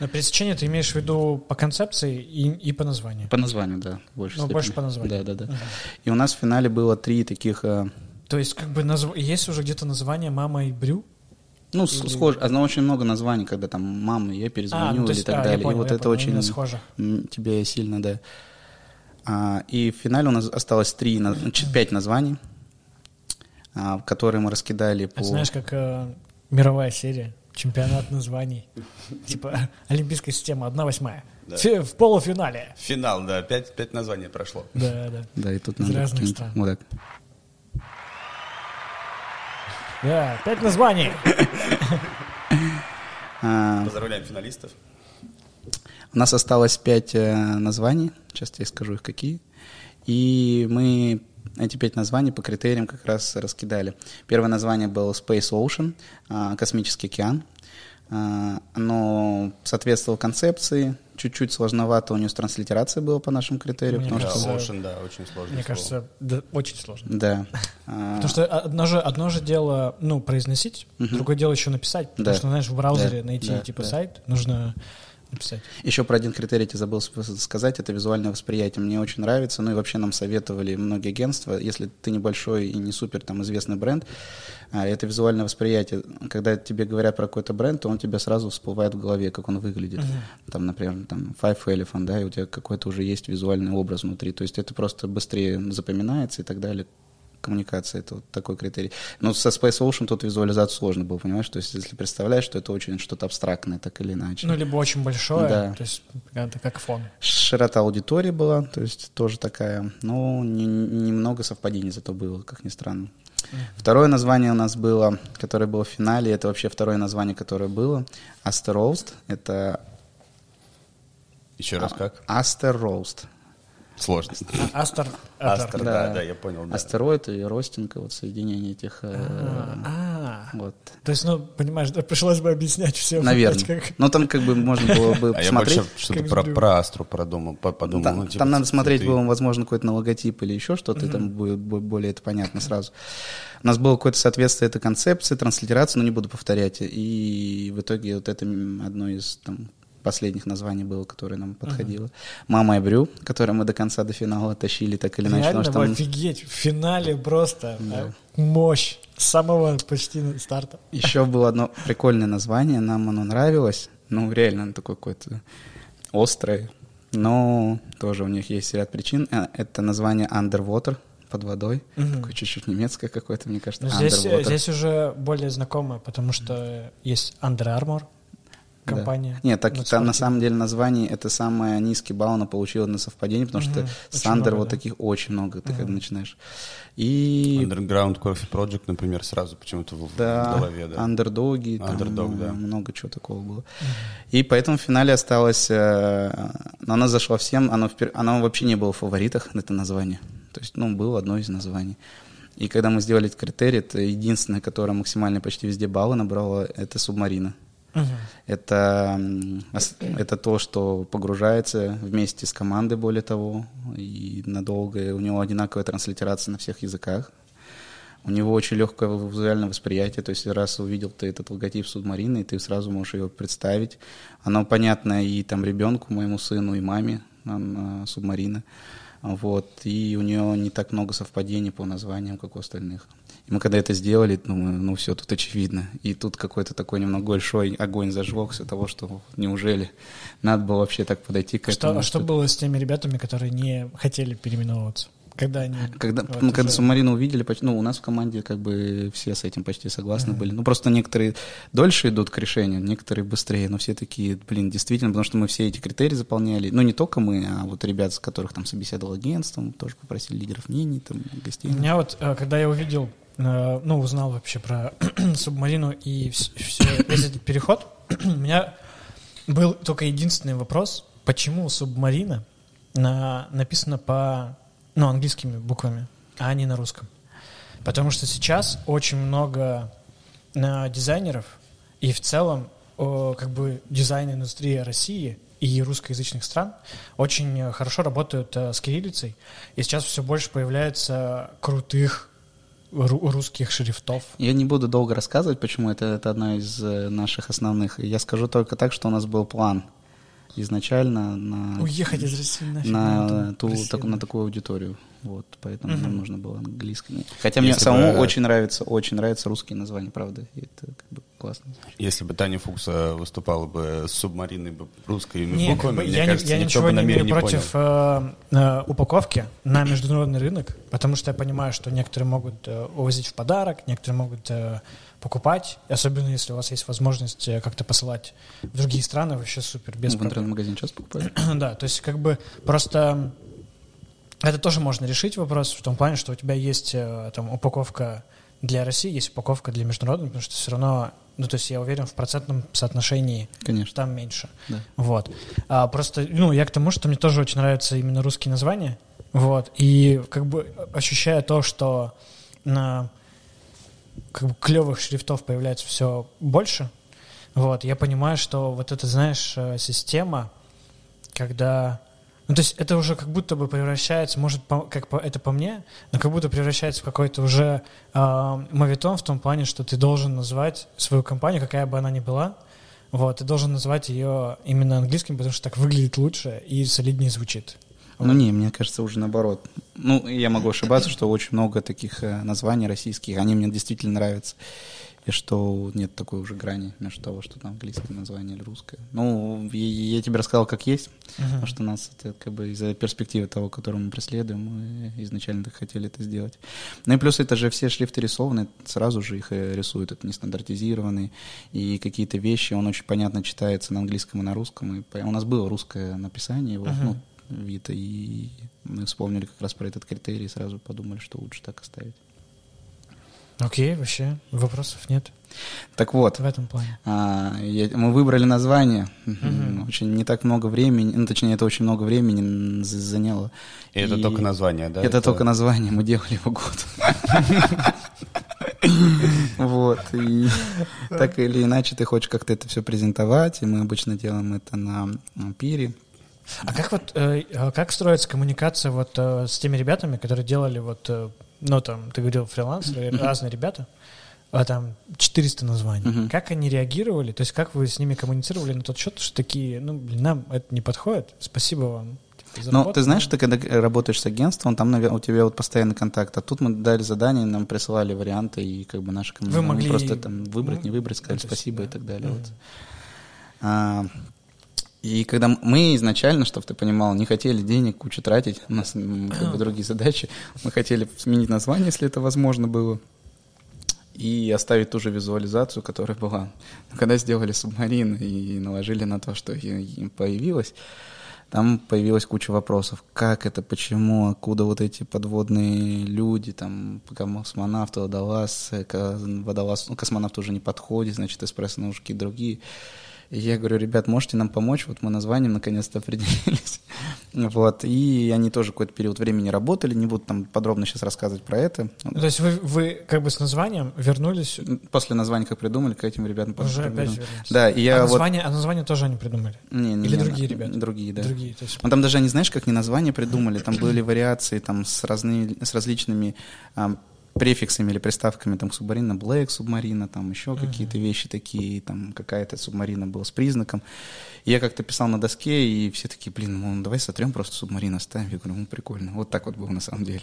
На пересечение ты имеешь в виду по концепции и, и по названию? по названию, да, больше Ну, больше по названию. Да, да, да. И у нас в финале было три таких, а, То есть, как бы, назв... есть уже где-то название «Мама и Брю»? Ну, Или- схоже, а, но очень много названий, когда там мама, я перезвоню ну, то или есть, так а, далее. понял, и вот это понял, очень схоже. тебе сильно, да. А, и в финале у нас осталось три, ч- пять названий, а, которые мы раскидали по... Это знаешь, как э, мировая серия, чемпионат названий. Типа (laughs) олимпийская система, одна восьмая. Да. В полуфинале. Финал, да, пять, пять названий прошло. Да, да. Да, и тут Из надо разных стран. Вот так. Да, пять названий. А, Поздравляем финалистов. У нас осталось пять э, названий, сейчас я скажу их какие. И мы эти пять названий по критериям как раз раскидали. Первое название было Space Ocean, а, космический океан. А, Оно соответствовало концепции, чуть-чуть сложновато у него с транслитерацией было по нашим критериям, Мне потому Да, что... кажется, Ocean, да, очень сложно. Мне кажется, да, очень сложно. Да. (laughs) А, Потому что одно же, одно же дело, ну, произносить, другое дело еще написать. Потому Да. что, знаешь, в браузере Да, найти, да, типа, да. сайт, нужно написать. Еще про один критерий я забыл сказать, это визуальное восприятие. Мне очень нравится, ну и вообще нам советовали многие агентства, если ты небольшой и не супер там известный бренд, а, это визуальное восприятие. Когда тебе говорят про какой-то бренд, то он тебе сразу всплывает в голове, как он выглядит. Там, например, там Five Elephant, да, и у тебя какой-то уже есть визуальный образ внутри. То есть это просто быстрее запоминается и так далее. Коммуникация это вот такой критерий. Но со Space Ocean тут визуализацию сложно было, понимаешь? То есть если представляешь, что это очень что-то абстрактное, так или иначе. Ну, либо очень большое, Да. то есть это как фон. Широта аудитории была, то есть тоже такая, но не- немного совпадений зато было, как ни странно. Второе название у нас было, которое было в финале, это вообще второе название, которое было, Roast, это Еще А. раз как? Aster Roast. Сложность. А- Астер. Астер, Да. да, да, я понял. да. Астероид и ростинг, вот соединение этих... э, А, Вот. То есть, ну, понимаешь, да, пришлось бы объяснять всем. Наверное. Как... Ну, там как бы можно было бы (laughs) А я посмотреть. больше что-то про, про Астру продумал, по- подумал. Там, ну, типа, там надо смотреть было, возможно, какой-то на логотип или еще что-то, и там будет бо- более это понятно сразу. У нас было какое-то соответствие этой концепции, транслитерации, но не буду повторять. И в итоге вот это одно из там, последних названий было, которое нам подходило. «Мама и Брю», которое мы до конца, до финала тащили так или иначе. Реально, потому что офигеть, в финале просто а, мощь с самого почти старта. Еще было одно прикольное название, нам оно нравилось. Ну, реально, оно такое какое-то острое. Но тоже у них есть ряд причин. Э, Это название Underwater, под водой. Такое чуть-чуть немецкое какое-то, мне кажется. Здесь, Underwater. здесь уже более знакомое, потому что есть Under Armour, Да. компания. Нет, так Ну, там на самом деле название это самый низкий балл она получила на совпадение, потому что Мгм. Очень Сандер много, вот да. таких очень много, ты когда начинаешь. И Underground Coffee Project, например, сразу почему-то в, в да, голове, да. андердоги, там Underdog, э, да. много чего такого было. И поэтому в финале осталось, э, но она зашла всем, оно, впер- оно вообще не было в фаворитах, это название. То есть, ну, было одно из названий. И когда мы сделали этот критерий, это единственное, которое максимально почти везде баллы набрало, это субмарина. Мгм. Это, это то, что погружается вместе с командой, более того, и надолго. У него одинаковая транслитерация на всех языках. У него очень легкое визуальное восприятие, то есть раз увидел ты этот логотип субмарины, ты сразу можешь ее представить. Оно понятно и там ребенку, моему сыну, и маме, она субмарина. Вот, и у нее не так много совпадений по названиям, как у остальных. И мы когда это сделали, думаю, ну все, тут очевидно. И тут какой-то такой немного большой огонь зажегся того, что неужели надо было вообще так подойти к Что, этому. а что было с теми ребятами, которые не хотели переименовываться? Когда они... Когда, вот мы когда уже- субмарину увидели, поч- ну, у нас в команде как бы все с этим почти согласны были. Ну, просто некоторые дольше идут к решению, некоторые быстрее, но все такие, блин, действительно, потому что мы все эти критерии заполняли. Ну, не только мы, а вот ребят, с которых там собеседовал агентство, мы тоже попросили лидеров мнений, там, гостей. У меня вот, э, когда я увидел, ну, узнал вообще про (clears throat) субмарину и вс- все, весь этот переход, (clears throat) у меня был только единственный вопрос, почему субмарина на, написана по, ну, английскими буквами, а не на русском. Потому что сейчас очень много э, дизайнеров и в целом э, как бы дизайн-индустрия России и русскоязычных стран очень э, хорошо работают э, с кириллицей. И сейчас все больше появляется крутых ру- русских шрифтов. Я не буду долго рассказывать, почему это, это одна из э, наших основных. Я скажу только так, что у нас был план изначально на, Уехать из России нафиг. на, ту, Россия, так- на такую аудиторию. Вот, поэтому Мгм. нам нужно было английский. Хотя мне Если самому бы- очень нравится, очень нравятся русские названия, правда. И это как бы классно. Если бы Таня Фукса выступала бы с субмариной бы русскими Не, как буквами, бы мне я, не- кажется, я никто ничего бы не имею не против понял. э, э, упаковки на международный рынок, потому что я понимаю, что некоторые могут э, увозить в подарок, некоторые могут э, покупать, особенно если у вас есть возможность э, как-то посылать в другие страны, вообще супер, без Ну, в проблем. интернет-магазине часто покупали? (clears throat) Да, то есть как бы просто это тоже можно решить вопрос в том плане, что у тебя есть э, там упаковка для России, есть упаковка для международной, потому что все равно, ну то есть я уверен в процентном соотношении Конечно. там меньше. Да. Вот. А просто, ну, я к тому, что мне тоже очень нравятся именно русские названия. Вот. И как бы ощущая то, что на как бы клевых шрифтов появляется все больше, вот, я понимаю, что вот эта, знаешь, э, система, когда... Ну, то есть это уже как будто бы превращается, может, по- как по, это по мне, но как будто превращается в какой-то уже э, мовитон в том плане, что ты должен назвать свою компанию, какая бы она ни была, вот, ты должен назвать ее именно английским, потому что так выглядит лучше и солиднее звучит. Ну не, мне кажется, уже наоборот. Ну, я могу ошибаться, что очень много таких э, названий российских, они мне действительно нравятся. И что нет такой уже грани между того, что там английское название или русское. Ну, я, я тебе рассказал, как есть, потому что нас это как бы из-за перспективы того, которую мы преследуем, мы изначально так хотели это сделать. Ну и плюс это же все шрифты рисованы, сразу же их э, рисуют, это не стандартизированные, и какие-то вещи, он очень понятно читается на английском и на русском, и у нас было русское написание его, Мгм. ну, Вита, и мы вспомнили как раз про этот критерий и сразу подумали, что лучше так оставить. Окей, вообще, вопросов нет Так вот, в этом плане. а, я- мы выбрали название, Мгм. очень не так много времени, ну, точнее, это очень много времени заняло. И это только название, да? Это, только название, мы делали его год. (laughs) Вот, и так или иначе ты хочешь как-то это все презентовать, и мы обычно делаем это на пире. А как вот, э, а как строится коммуникация вот э, с теми ребятами, которые делали вот, э, ну там, ты говорил фрилансеры, разные ребята, а там 400 названий. Как они реагировали? То есть как вы с ними коммуницировали на тот счет, что такие, ну, блин, нам это не подходит, спасибо вам. Типа, ну, ты знаешь, ты когда работаешь с агентством, там у тебя вот постоянный контакт, а тут мы дали задание, нам присылали варианты, и как бы наши Вы могли... просто там выбрать, не выбрать, сказать спасибо да. и так далее. Uh-huh. Вот. А, и когда мы изначально, чтобы ты понимал, не хотели денег кучу тратить, у нас как бы другие задачи, мы хотели сменить название, если это возможно было и оставить ту же визуализацию, которая была. Но когда сделали субмарин и наложили на то, что появилось, там появилась куча вопросов. Как это, почему, откуда вот эти подводные люди, там, космонавты, водолаз, водолаз, ну, космонавт уже не подходит, значит, эспрессо-наушки и другие. И я говорю, ребят, можете нам помочь? Вот мы названием наконец-то определились. (laughs) вот. И они тоже какой-то период времени работали. Не буду там подробно сейчас рассказывать про это. То есть вы, вы как бы с названием вернулись? После названия как придумали, к этим ребятам Уже опять вернулись. Да, и я а, вот... название, а название тоже они придумали? Не, не, Или не, другие ребята? Другие, да. Другие, то есть... Ну, там даже они, знаешь, как не название придумали, там были вариации там с, разными, с различными префиксами или приставками там субмарина Black субмарина, там еще uh-huh. какие-то вещи такие, там какая-то субмарина была с признаком. И я как-то писал на доске, и все такие, блин, ну давай сотрем просто субмарина, ставим. Я говорю, ну прикольно. Вот так вот было на самом деле.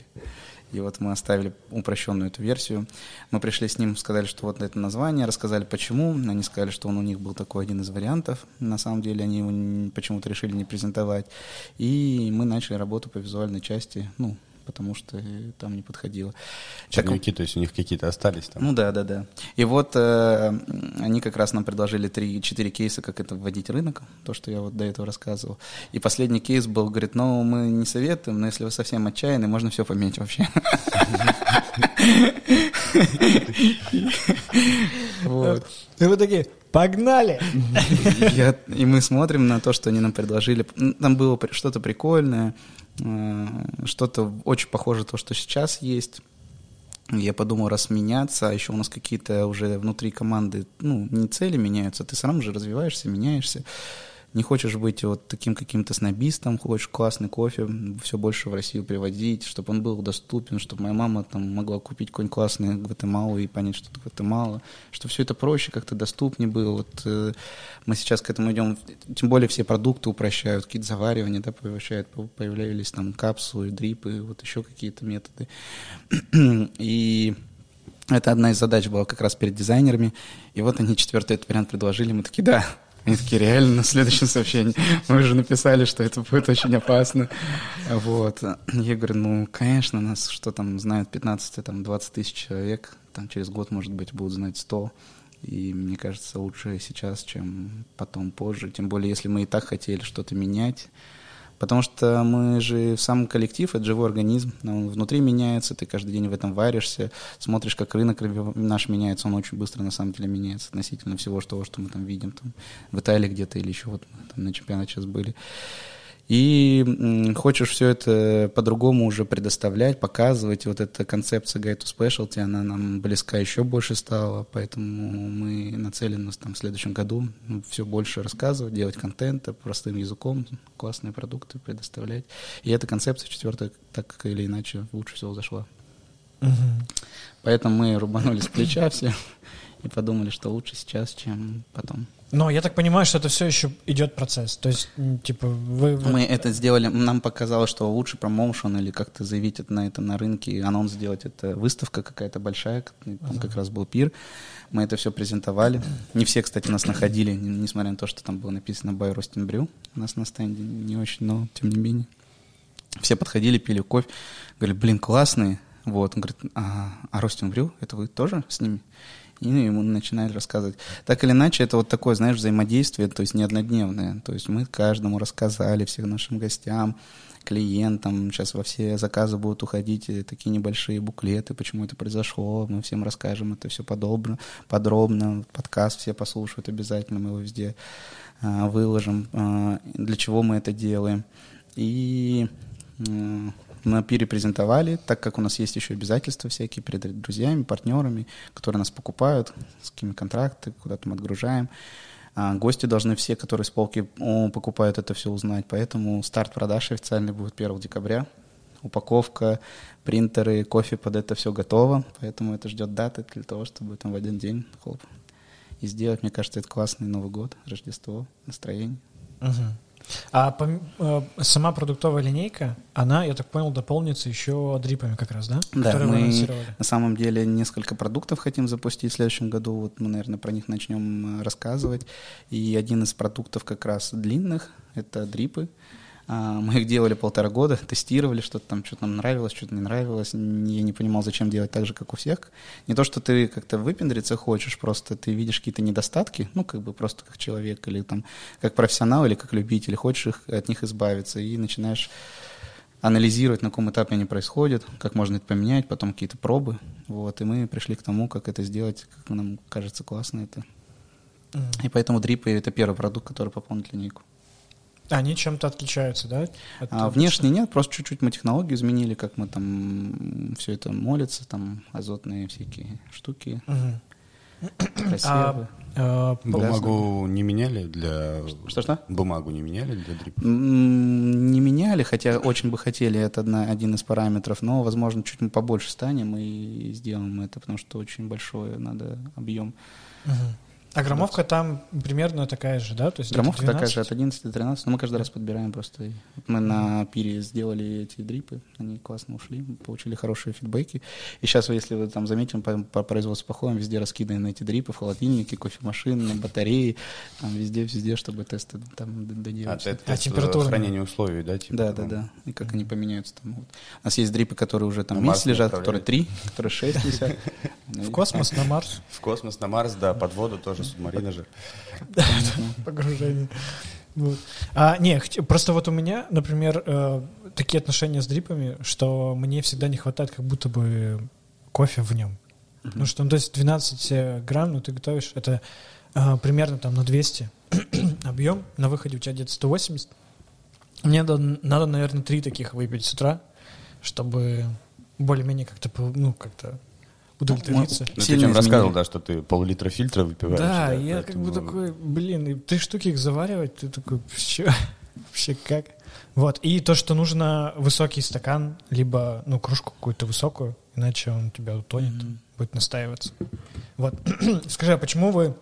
И вот мы оставили упрощенную эту версию. Мы пришли с ним, сказали, что вот это название, рассказали почему. Они сказали, что он у них был такой один из вариантов. На самом деле они его почему-то решили не презентовать. И мы начали работу по визуальной части, ну, потому что там не подходило. Черновики, так, то есть у них какие-то остались там? Ну да, да, да. И вот э, они как раз нам предложили 3-4 кейса, как это вводить рынок, то, что я вот до этого рассказывал. И последний кейс был, говорит, ну мы не советуем, но если вы совсем отчаянны, можно все поменять вообще. И вы такие, погнали! И мы смотрим на то, что они нам предложили. Там было что-то прикольное, Э, что-то очень похоже на то, что сейчас есть. Я подумал, раз меняться, а еще у нас какие-то уже внутри команды, ну, не цели меняются, ты сам же развиваешься, меняешься не хочешь быть вот таким каким-то снобистом, хочешь классный кофе все больше в Россию приводить, чтобы он был доступен, чтобы моя мама там могла купить какой-нибудь классный Гватемалу и понять, что это Гватемала, чтобы все это проще, как-то доступнее было. Вот э, мы сейчас к этому идем, тем более все продукты упрощают, какие-то заваривания, да, превращают, появлялись там капсулы, дрипы, вот еще какие-то методы. (clears throat) И это одна из задач была как раз перед дизайнерами. И вот они четвертый этот вариант предложили. Мы такие, да, они такие, реально, на следующем сообщении. Мы уже написали, что это будет очень опасно. Вот. Я говорю, ну, конечно, нас что там знают 15, там 20 тысяч человек. Там через год, может быть, будут знать 100. И мне кажется, лучше сейчас, чем потом позже. Тем более, если мы и так хотели что-то менять, Потому что мы же сам коллектив, это живой организм, он внутри меняется, ты каждый день в этом варишься, смотришь, как рынок наш меняется, он очень быстро на самом деле меняется относительно всего того, что мы там видим там, в Италии где-то или еще вот там на чемпионате сейчас были. И хочешь все это по-другому уже предоставлять, показывать. Вот эта концепция Guide to Specialty, она нам близка еще больше стала, поэтому мы нацелены там, в следующем году все больше рассказывать, делать контент простым языком, классные продукты предоставлять. И эта концепция четвертая так или иначе лучше всего зашла. Угу. Поэтому мы рубанули с плеча все (laughs) и подумали, что лучше сейчас, чем потом. Но я так понимаю, что это все еще идет процесс. То есть, типа, вы... Мы это сделали, нам показалось, что лучше промоушен или как-то заявить это на это на рынке, анонс сделать. Это выставка какая-то большая, там uh-huh. как раз был пир. Мы это все презентовали. Не все, кстати, нас находили, несмотря на то, что там было написано «By Rostin Brew». У нас на стенде не очень, но тем не менее. Все подходили, пили кофе. Говорили, блин, классные. Вот. Он говорит, а, а Ростин Брю, это вы тоже с ними? И ему начинают рассказывать. Так или иначе, это вот такое, знаешь, взаимодействие, то есть не однодневное. То есть мы каждому рассказали, всем нашим гостям, клиентам, сейчас во все заказы будут уходить такие небольшие буклеты, почему это произошло, мы всем расскажем это все подробно, подробно, подкаст все послушают обязательно, мы его везде а, выложим, а, для чего мы это делаем. И на пире презентовали, так как у нас есть еще обязательства всякие перед друзьями, партнерами, которые нас покупают, с какими контракты, куда-то мы отгружаем. А гости должны все, которые с полки покупают это все узнать. Поэтому старт продаж официальный будет 1 декабря. Упаковка, принтеры, кофе под это все готово. Поэтому это ждет даты для того, чтобы там в один день хлоп. И сделать, мне кажется, это классный Новый год, Рождество, настроение. Угу. А по, э, сама продуктовая линейка, она, я так понял, дополнится еще дрипами как раз, да? Да, Которые мы на самом деле несколько продуктов хотим запустить в следующем году. Вот мы, наверное, про них начнем э, рассказывать. И один из продуктов как раз длинных — это дрипы. А, мы их делали полтора года, (laughs) тестировали что-то там, что-то нам нравилось, что-то не нравилось. Я не понимал, зачем делать так же, как у всех. Не то, что ты как-то выпендриться хочешь, просто ты видишь какие-то недостатки, ну, как бы просто как человек или там как профессионал или как любитель, хочешь их, от них избавиться и начинаешь анализировать, на каком этапе они происходят, как можно это поменять, потом какие-то пробы. Вот, и мы пришли к тому, как это сделать, как нам кажется классно это. Mm. И поэтому дрипы — это первый продукт, который пополнит линейку. Они чем-то отличаются, да? От а, внешне нет, просто чуть-чуть мы технологию изменили, как мы там все это молится, там азотные всякие штуки. Угу. А, а, бумагу не меняли для... Что-что? Бумагу не меняли для дрипа? Не меняли, хотя очень бы хотели, это одна, один из параметров, но, возможно, чуть мы побольше станем и сделаем это, потому что очень большой надо объем. Угу. А громовка там примерно такая же, да? То есть громовка такая же, от 11 до 13, но мы каждый раз подбираем просто. Мы на пире сделали эти дрипы, они классно ушли, получили хорошие фидбэки. И сейчас, если вы там заметим, по, по производству походом, везде раскиданы эти дрипы в холодильнике, кофемашины, батареи, там везде, везде, чтобы тесты там доделать. А, это, а температура? Хранение условий, да? Типа, да, да, да. И как они поменяются там. Вот. У нас есть дрипы, которые уже там месяц лежат, которые три, которые шесть висят. (laughs) В космос, на Марс. В космос, на Марс, да, под воду тоже субмарина же. (laughs) Погружение. Вот. А, не, просто вот у меня, например, э, такие отношения с дрипами, что мне всегда не хватает как будто бы кофе в нем. Ну что, ну, то есть 12 грамм, ну ты готовишь, это э, примерно там на 200 (clears throat) объем, на выходе у тебя где-то 180. Мне надо, надо, наверное, три таких выпить с утра, чтобы более-менее как-то, ну, как-то удовлетвориться. Ну, ты чем рассказывал, да, что ты пол-литра фильтра выпиваешь. Да, да я поэтому... как бы такой, блин, и три штуки их заваривать, ты такой, что? (laughs) Вообще как? Вот, и то, что нужно высокий стакан, либо, ну, кружку какую-то высокую, иначе он у тебя утонет, mm-hmm. будет настаиваться. Вот. (clears throat) Скажи, а почему вы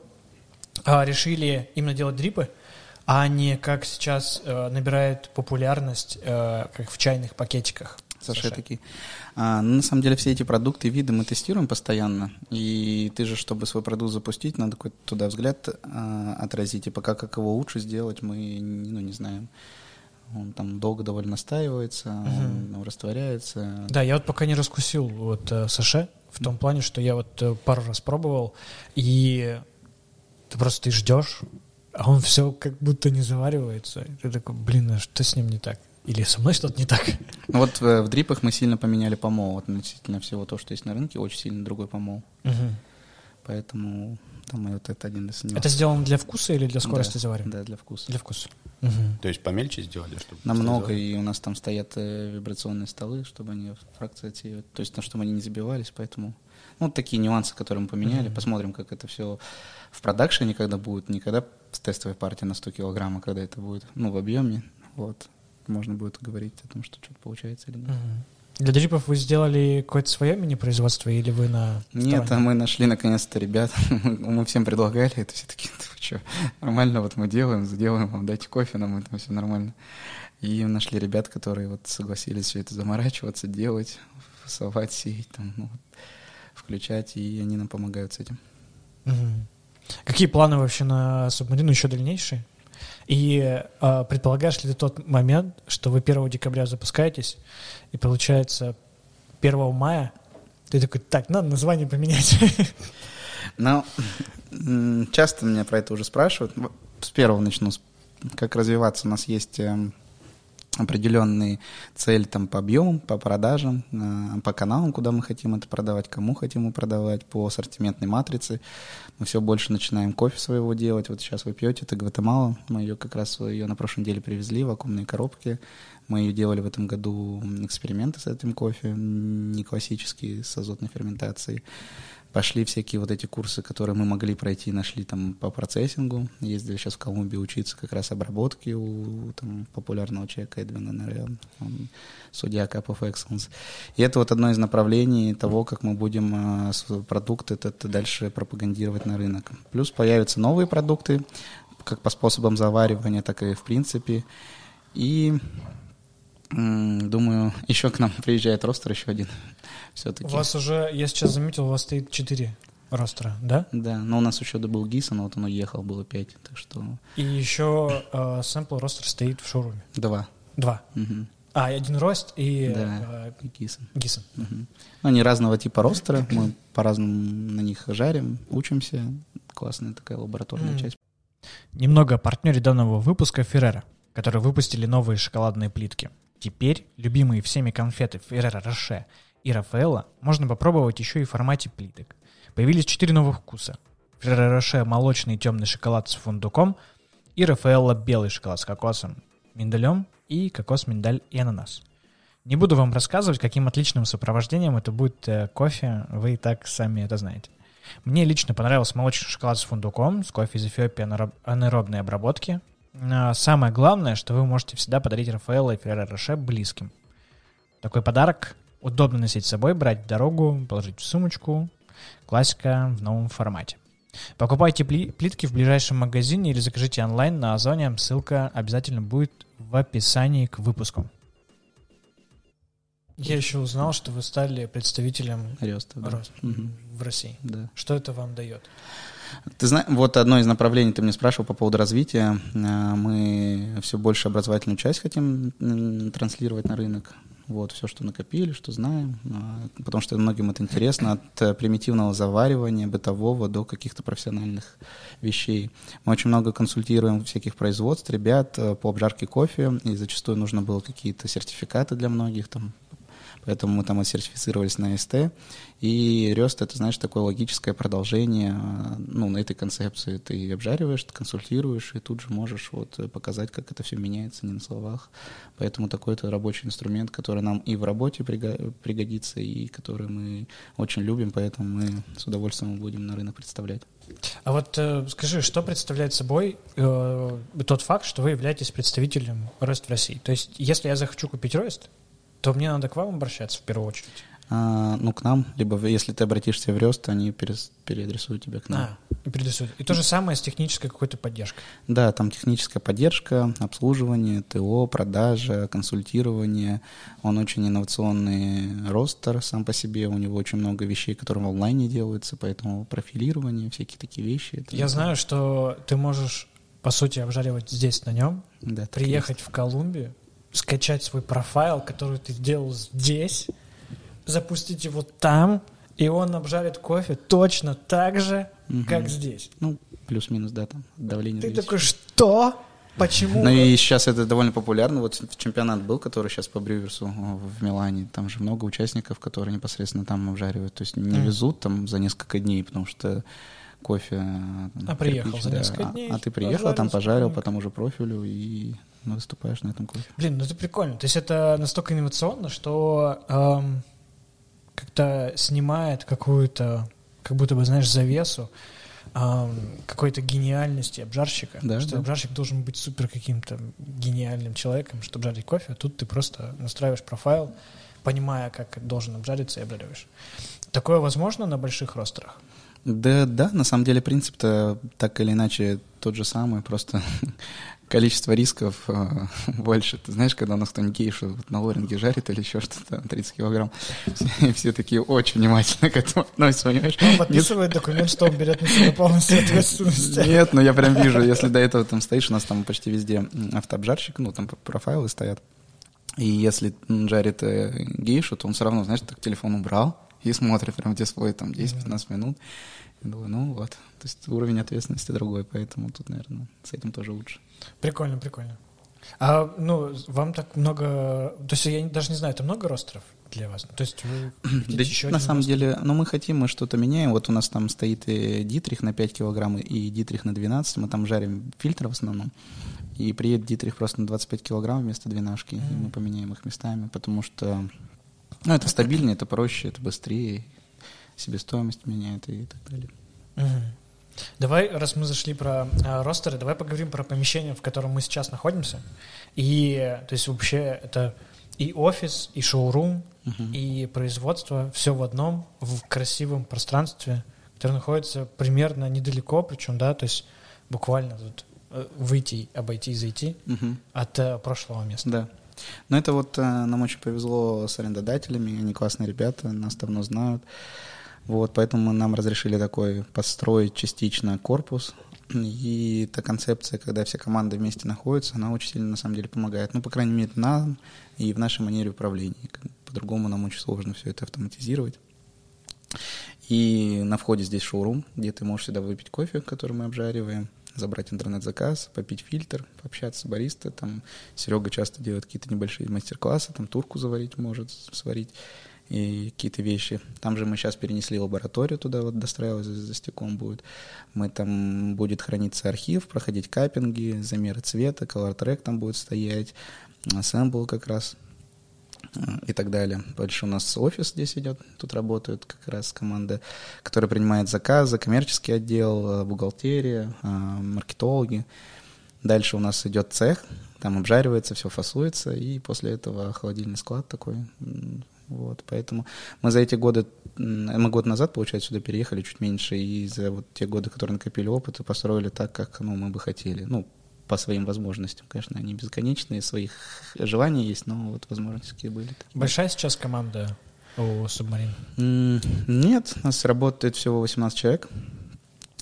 а, решили именно делать дрипы, а не как сейчас э, набирает популярность, э, как в чайных пакетиках? Саша, такие. А, ну, на самом деле все эти продукты виды мы тестируем постоянно. И ты же, чтобы свой продукт запустить, надо какой-то туда взгляд а, отразить. И пока как его лучше сделать, мы ну, не знаем. Он там долго довольно настаивается, угу. он растворяется. Да, я вот пока не раскусил вот э, Саше в том плане, что я вот э, пару раз пробовал, и ты просто ты ждешь, а он все как будто не заваривается. И ты такой, блин, а что с ним не так? Или со мной что-то не так? Ну вот в, э, в дрипах мы сильно поменяли помол относительно всего того, что есть на рынке, очень сильно другой помол. Угу. Поэтому там вот это один из нюансов. Это сделано для вкуса или для скорости да, заваривания? Да, для вкуса. Для вкуса. Угу. То есть помельче сделали, чтобы... Намного, и у нас там стоят э, вибрационные столы, чтобы они фракции отсеивать. То есть, ну, чтобы они не забивались, поэтому... Ну, вот такие нюансы, которые мы поменяли. Угу. Посмотрим, как это все в продакшене, когда будет, не когда тестовая партия на 100 килограмм, а когда это будет, ну, в объеме. Вот можно будет говорить о том, что что-то получается или нет. Для дрипов вы сделали какое-то свое мини-производство или вы на... Нет, а мы нашли наконец-то ребят. (laughs) мы всем предлагали это, все таки (laughs) вы что, нормально вот мы делаем, сделаем вам, дайте кофе, нам это все нормально. И нашли ребят, которые вот согласились все это заморачиваться, делать, фасовать, сеять, там, ну, включать, и они нам помогают с этим. Угу. Какие планы вообще на субмарину еще дальнейшие? И э, предполагаешь ли ты тот момент, что вы 1 декабря запускаетесь, и получается 1 мая ты такой, так, надо название поменять. (laughs) Ну, часто меня про это уже спрашивают. С первого начну. Как развиваться? У нас есть эм, определенные цели там по объемам, по продажам, э, по каналам, куда мы хотим это продавать, кому хотим мы продавать, по ассортиментной матрице. Мы все больше начинаем кофе своего делать. Вот сейчас вы пьете, это Гватемала. Мы ее как раз ее на прошлой неделе привезли в вакуумные коробки. Мы ее делали в этом году эксперименты с этим кофе, не классические, с азотной ферментацией. Пошли всякие вот эти курсы, которые мы могли пройти, нашли там по процессингу. Ездили сейчас в Колумбию учиться как раз обработке у там, популярного человека Эдвина Нерел, он судья Cup of Excellence. И это вот одно из направлений того, как мы будем э, продукт этот дальше пропагандировать на рынок. Плюс появятся новые продукты, как по способам заваривания, так и в принципе. И Думаю, еще к нам приезжает ростер еще один. (laughs) Все-таки. У вас уже, я сейчас заметил, у вас стоит четыре ростера, да? Да, но у нас еще был Гиса, но вот он уехал, было пять, так что... И еще э, сэмпл ростер стоит в шоуруме? Два. Два? Угу. А, один рост и... Да, э, Гисон. Гисон. Угу. Ну, они разного типа ростера, мы по-разному на них жарим, учимся. Классная такая лабораторная mm. часть. Немного о партнере данного выпуска Феррера, которые выпустили новые шоколадные плитки – Теперь любимые всеми конфеты Феррера Роше и Рафаэлла можно попробовать еще и в формате плиток. Появились четыре новых вкуса. Феррера Роше молочный темный шоколад с фундуком и Рафаэлла белый шоколад с кокосом, миндалем и кокос, миндаль и ананас. Не буду вам рассказывать, каким отличным сопровождением это будет э, кофе, вы и так сами это знаете. Мне лично понравился молочный шоколад с фундуком, с кофе из Эфиопии анаэробной обработки, самое главное, что вы можете всегда подарить Рафаэлло и Ферреро Роше близким. Такой подарок удобно носить с собой, брать в дорогу, положить в сумочку. Классика в новом формате. Покупайте плитки в ближайшем магазине или закажите онлайн на Озоне. Ссылка обязательно будет в описании к выпуску. Я еще узнал, что вы стали представителем Роста, да. Рост угу. в России. Да. Что это вам дает? Ты знаешь, вот одно из направлений ты мне спрашивал по поводу развития. Э, мы все больше образовательную часть хотим транслировать на рынок. Вот, все, что накопили, что знаем, э, потому что многим это интересно, от э, примитивного заваривания бытового до каких-то профессиональных вещей. Мы очень много консультируем всяких производств, ребят по обжарке кофе, и зачастую нужно было какие-то сертификаты для многих, там, поэтому мы там отсертифицировались на СТ. И Рёст — это, знаешь, такое логическое продолжение ну, на этой концепции. Ты обжариваешь, ты консультируешь, и тут же можешь вот показать, как это все меняется, не на словах. Поэтому такой это рабочий инструмент, который нам и в работе пригодится, и который мы очень любим, поэтому мы с удовольствием будем на рынок представлять. А вот э, скажи, что представляет собой э, тот факт, что вы являетесь представителем Рост в России? То есть, если я захочу купить Рост, то мне надо к вам обращаться в первую очередь. А, ну, к нам, либо если ты обратишься в Рёст, они переадресуют тебя к нам. А, и переадресуют. И то же самое с технической какой-то поддержкой. Да, там техническая поддержка, обслуживание, ТО, продажа, консультирование. Он очень инновационный ростер сам по себе, у него очень много вещей, которые в онлайне делаются, поэтому профилирование, всякие такие вещи. Я знаю, что ты можешь, по сути, обжаривать здесь на нем, да, приехать в Колумбию, скачать свой профайл, который ты делал здесь, запустить его там, и он обжарит кофе точно так же, угу. как здесь. Ну, плюс-минус, да, там давление. Ты такой, что? Почему? Ну и сейчас это довольно популярно. Вот чемпионат был, который сейчас по Брюверсу в Милане. Там же много участников, которые непосредственно там обжаривают. То есть не mm. везут там за несколько дней, потому что кофе... А приехал за несколько да. дней. А, а ты приехал, там пожарил, потом уже профилю и выступаешь на этом кофе. Блин, ну это прикольно. То есть это настолько инновационно, что эм, как-то снимает какую-то, как будто бы, знаешь, завесу эм, какой-то гениальности обжарщика. Да, что да. обжарщик должен быть супер каким-то гениальным человеком, чтобы жарить кофе, а тут ты просто настраиваешь профайл, понимая, как должен обжариться, и обжариваешь. Такое возможно на больших ростерах? Да, да, на самом деле принцип-то так или иначе тот же самый, просто (laughs) количество рисков э, (laughs) больше. Ты знаешь, когда у нас кто-нибудь гейшу вот на лоринге жарит или еще что-то, 30 килограмм, (laughs) все, все такие очень внимательно к этому относятся, понимаешь? Он подписывает Нет. документ, что он берет на себя полностью ответственность. Нет, но я прям вижу, если до этого там стоишь, у нас там почти везде автообжарщик, ну, там профайлы стоят, и если жарит э, гейшу, то он все равно, знаешь, так телефон убрал и смотрит прям, где свой там 10-15 минут. Я думаю, ну вот, то есть уровень ответственности другой, поэтому тут, наверное, с этим тоже лучше. Прикольно, прикольно. А, ну, вам так много... То есть я даже не знаю, это много ростеров для вас? То есть вы (clears throat) да, еще на самом ростер? деле, ну, мы хотим, мы что-то меняем. Вот у нас там стоит и Дитрих на 5 килограмм, и Дитрих на 12. Мы там жарим фильтр в основном. И приедет Дитрих просто на 25 килограмм вместо двенашки, mm. и мы поменяем их местами, потому что, ну, это стабильнее, это проще, это быстрее, себестоимость меняет и так далее. Mm. Давай, раз мы зашли про э, ростеры, давай поговорим про помещение, в котором мы сейчас находимся. И, то есть, вообще это и офис, и шоурум, uh-huh. и производство, все в одном, в красивом пространстве, которое находится примерно недалеко, причем, да, то есть буквально тут э, выйти, обойти, зайти uh-huh. от э, прошлого места. Да. Но это вот э, нам очень повезло с арендодателями, они классные ребята, нас давно знают. Вот, поэтому нам разрешили такой построить частично корпус. И эта концепция, когда все команды вместе находятся, она очень сильно на самом деле помогает. Ну, по крайней мере, нам и в нашей манере управления. По-другому нам очень сложно все это автоматизировать. И на входе здесь шоурум, где ты можешь всегда выпить кофе, который мы обжариваем, забрать интернет-заказ, попить фильтр, пообщаться с бариста. Там Серега часто делает какие-то небольшие мастер-классы, там турку заварить может, сварить и какие-то вещи. Там же мы сейчас перенесли лабораторию туда, вот достраивалась за, стеком будет. Мы там будет храниться архив, проходить капинги, замеры цвета, track там будет стоять, ассембл как раз э, и так далее. Дальше у нас офис здесь идет, тут работает как раз команда, которая принимает заказы, коммерческий отдел, э, бухгалтерия, э, маркетологи. Дальше у нас идет цех, там обжаривается, все фасуется, и после этого холодильный склад такой вот, поэтому мы за эти годы, мы год назад, получается, сюда переехали чуть меньше, и за вот те годы, которые накопили опыт, и построили так, как ну, мы бы хотели. Ну, по своим возможностям. Конечно, они бесконечные, своих желаний есть, но вот возможности какие были. Такие. Большая сейчас команда у Субмарин? Нет, у нас работает всего 18 человек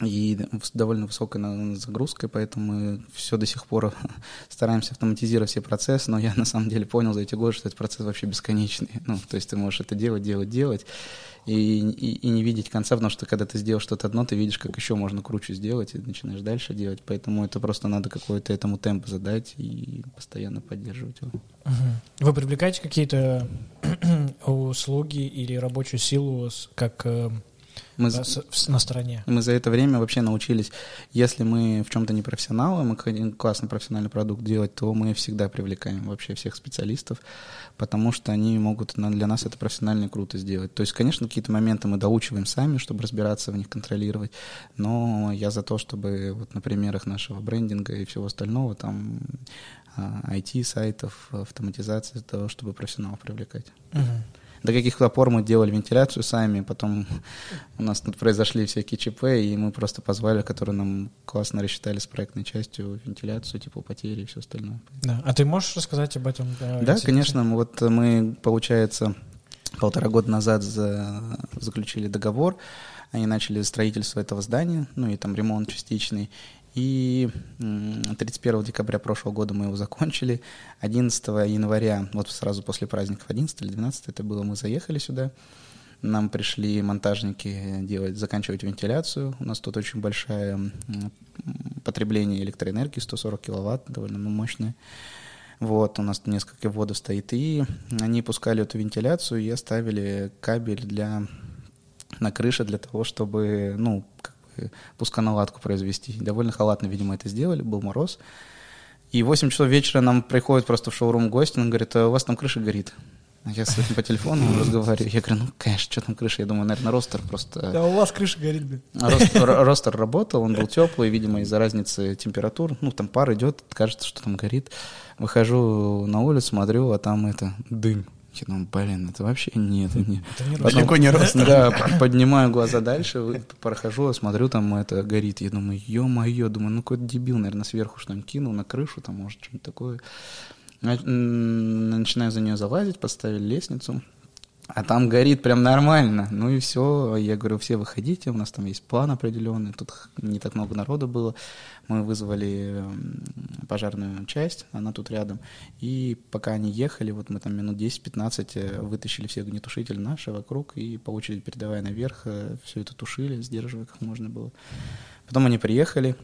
и довольно высокой загрузкой, поэтому мы все до сих пор (laughs) стараемся автоматизировать все процессы, но я на самом деле понял за эти годы, что этот процесс вообще бесконечный. Ну, то есть ты можешь это делать, делать, делать, и, и, и не видеть конца, потому что когда ты сделал что-то одно, ты видишь, как еще можно круче сделать, и начинаешь дальше делать. Поэтому это просто надо какой-то этому темп задать и постоянно поддерживать его. Вы привлекаете какие-то (clears throat) услуги или рабочую силу как мы, на стороне. Мы за это время вообще научились, если мы в чем-то не профессионалы, мы хотим классный профессиональный продукт делать, то мы всегда привлекаем вообще всех специалистов, потому что они могут для нас это профессионально круто сделать. То есть, конечно, какие-то моменты мы доучиваем сами, чтобы разбираться в них, контролировать, но я за то, чтобы вот на примерах нашего брендинга и всего остального, там IT-сайтов, а, автоматизации, того, чтобы профессионалов привлекать. Угу до каких-то пор мы делали вентиляцию сами, потом (laughs) у нас тут произошли всякие ЧП, и мы просто позвали, которые нам классно рассчитали с проектной частью вентиляцию, типа потери и все остальное. Да. А ты можешь рассказать об этом? Да, да конечно. Вот мы, получается, полтора года назад за, заключили договор, они начали строительство этого здания, ну и там ремонт частичный, и 31 декабря прошлого года мы его закончили. 11 января, вот сразу после праздников, 11 или 12 это было, мы заехали сюда. Нам пришли монтажники делать, заканчивать вентиляцию. У нас тут очень большое потребление электроэнергии, 140 киловатт, довольно мощное. Вот, у нас несколько вводов стоит. И они пускали эту вентиляцию и оставили кабель для на крыше для того, чтобы, ну, пусконаладку произвести. Довольно халатно, видимо, это сделали, был мороз. И в 8 часов вечера нам приходит просто в шоурум гость, он говорит, а у вас там крыша горит. Я с этим по телефону разговариваю. Я говорю, ну, конечно, что там крыша? Я думаю, наверное, ростер просто... Да у вас крыша горит, блин. А ростер, ростер работал, он был теплый, видимо, из-за разницы температур. Ну, там пар идет, кажется, что там горит. Выхожу на улицу, смотрю, а там это дым. Я думаю, блин, это вообще нет. Это не, (laughs) это не Потом, не (laughs) рост. Да, (laughs) поднимаю глаза дальше, прохожу, смотрю, там это горит. Я думаю, ё-моё, думаю, ну какой-то дебил, наверное, сверху что-нибудь кинул, на крышу, там, может, что-нибудь такое. Начинаю за нее залазить, поставили лестницу. А там горит прям нормально. Ну и все. Я говорю, все выходите, у нас там есть план определенный. Тут не так много народа было. Мы вызвали пожарную часть, она тут рядом. И пока они ехали, вот мы там минут 10-15 э, вытащили все огнетушители наши вокруг и по очереди передавая наверх, э, все это тушили, сдерживая как можно было. Потом они приехали,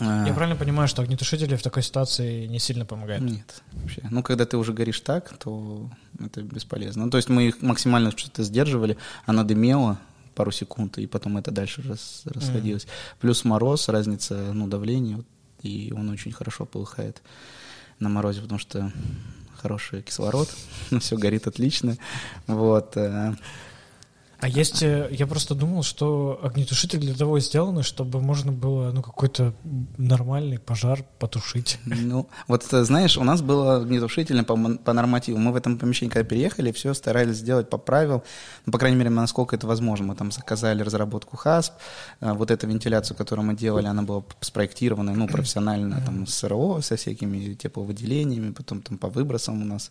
Я правильно понимаю, что огнетушители в такой ситуации не сильно помогают? Нет, вообще. Ну, когда ты уже горишь так, то это бесполезно. Ну, то есть мы их максимально что-то сдерживали, она дымела пару секунд, и потом это дальше рас, расходилось. Mm. Плюс мороз, разница, ну, давления, и он очень хорошо полыхает на морозе, потому что хороший кислород, (laughs) все горит отлично. Вот. Э, а есть, э, я просто думал, что огнетушитель для того и сделаны, чтобы можно было, ну, какой-то нормальный пожар потушить. Ну, вот знаешь, у нас было огнетушитель по, по нормативу. Мы в этом помещении, когда переехали, все старались сделать по правилам, ну, по крайней мере, насколько это возможно. Мы там заказали разработку ХАСП, э, вот эту вентиляцию, которую мы делали, она была спроектирована, ну, профессионально, там, с РО, со всякими тепловыделениями, потом там по выбросам у нас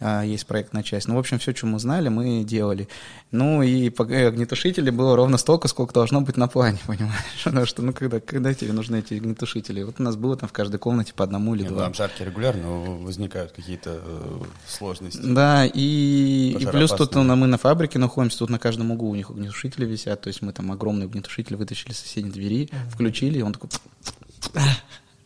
есть проектная часть. Ну, в общем, все, что мы знали, мы делали. Ну, и огнетушителей было ровно столько, сколько должно быть на плане, (laughs) понимаешь? Потому что, ну, когда, когда тебе нужны эти огнетушители? Вот у нас было там в каждой комнате по одному или Нет, два. Там жарки регулярно возникают какие-то э, сложности. Да, и, и плюс тут ну, мы на фабрике находимся, тут на каждом углу у них огнетушители висят, то есть мы там огромный огнетушитель вытащили с соседней двери, включили, и он такой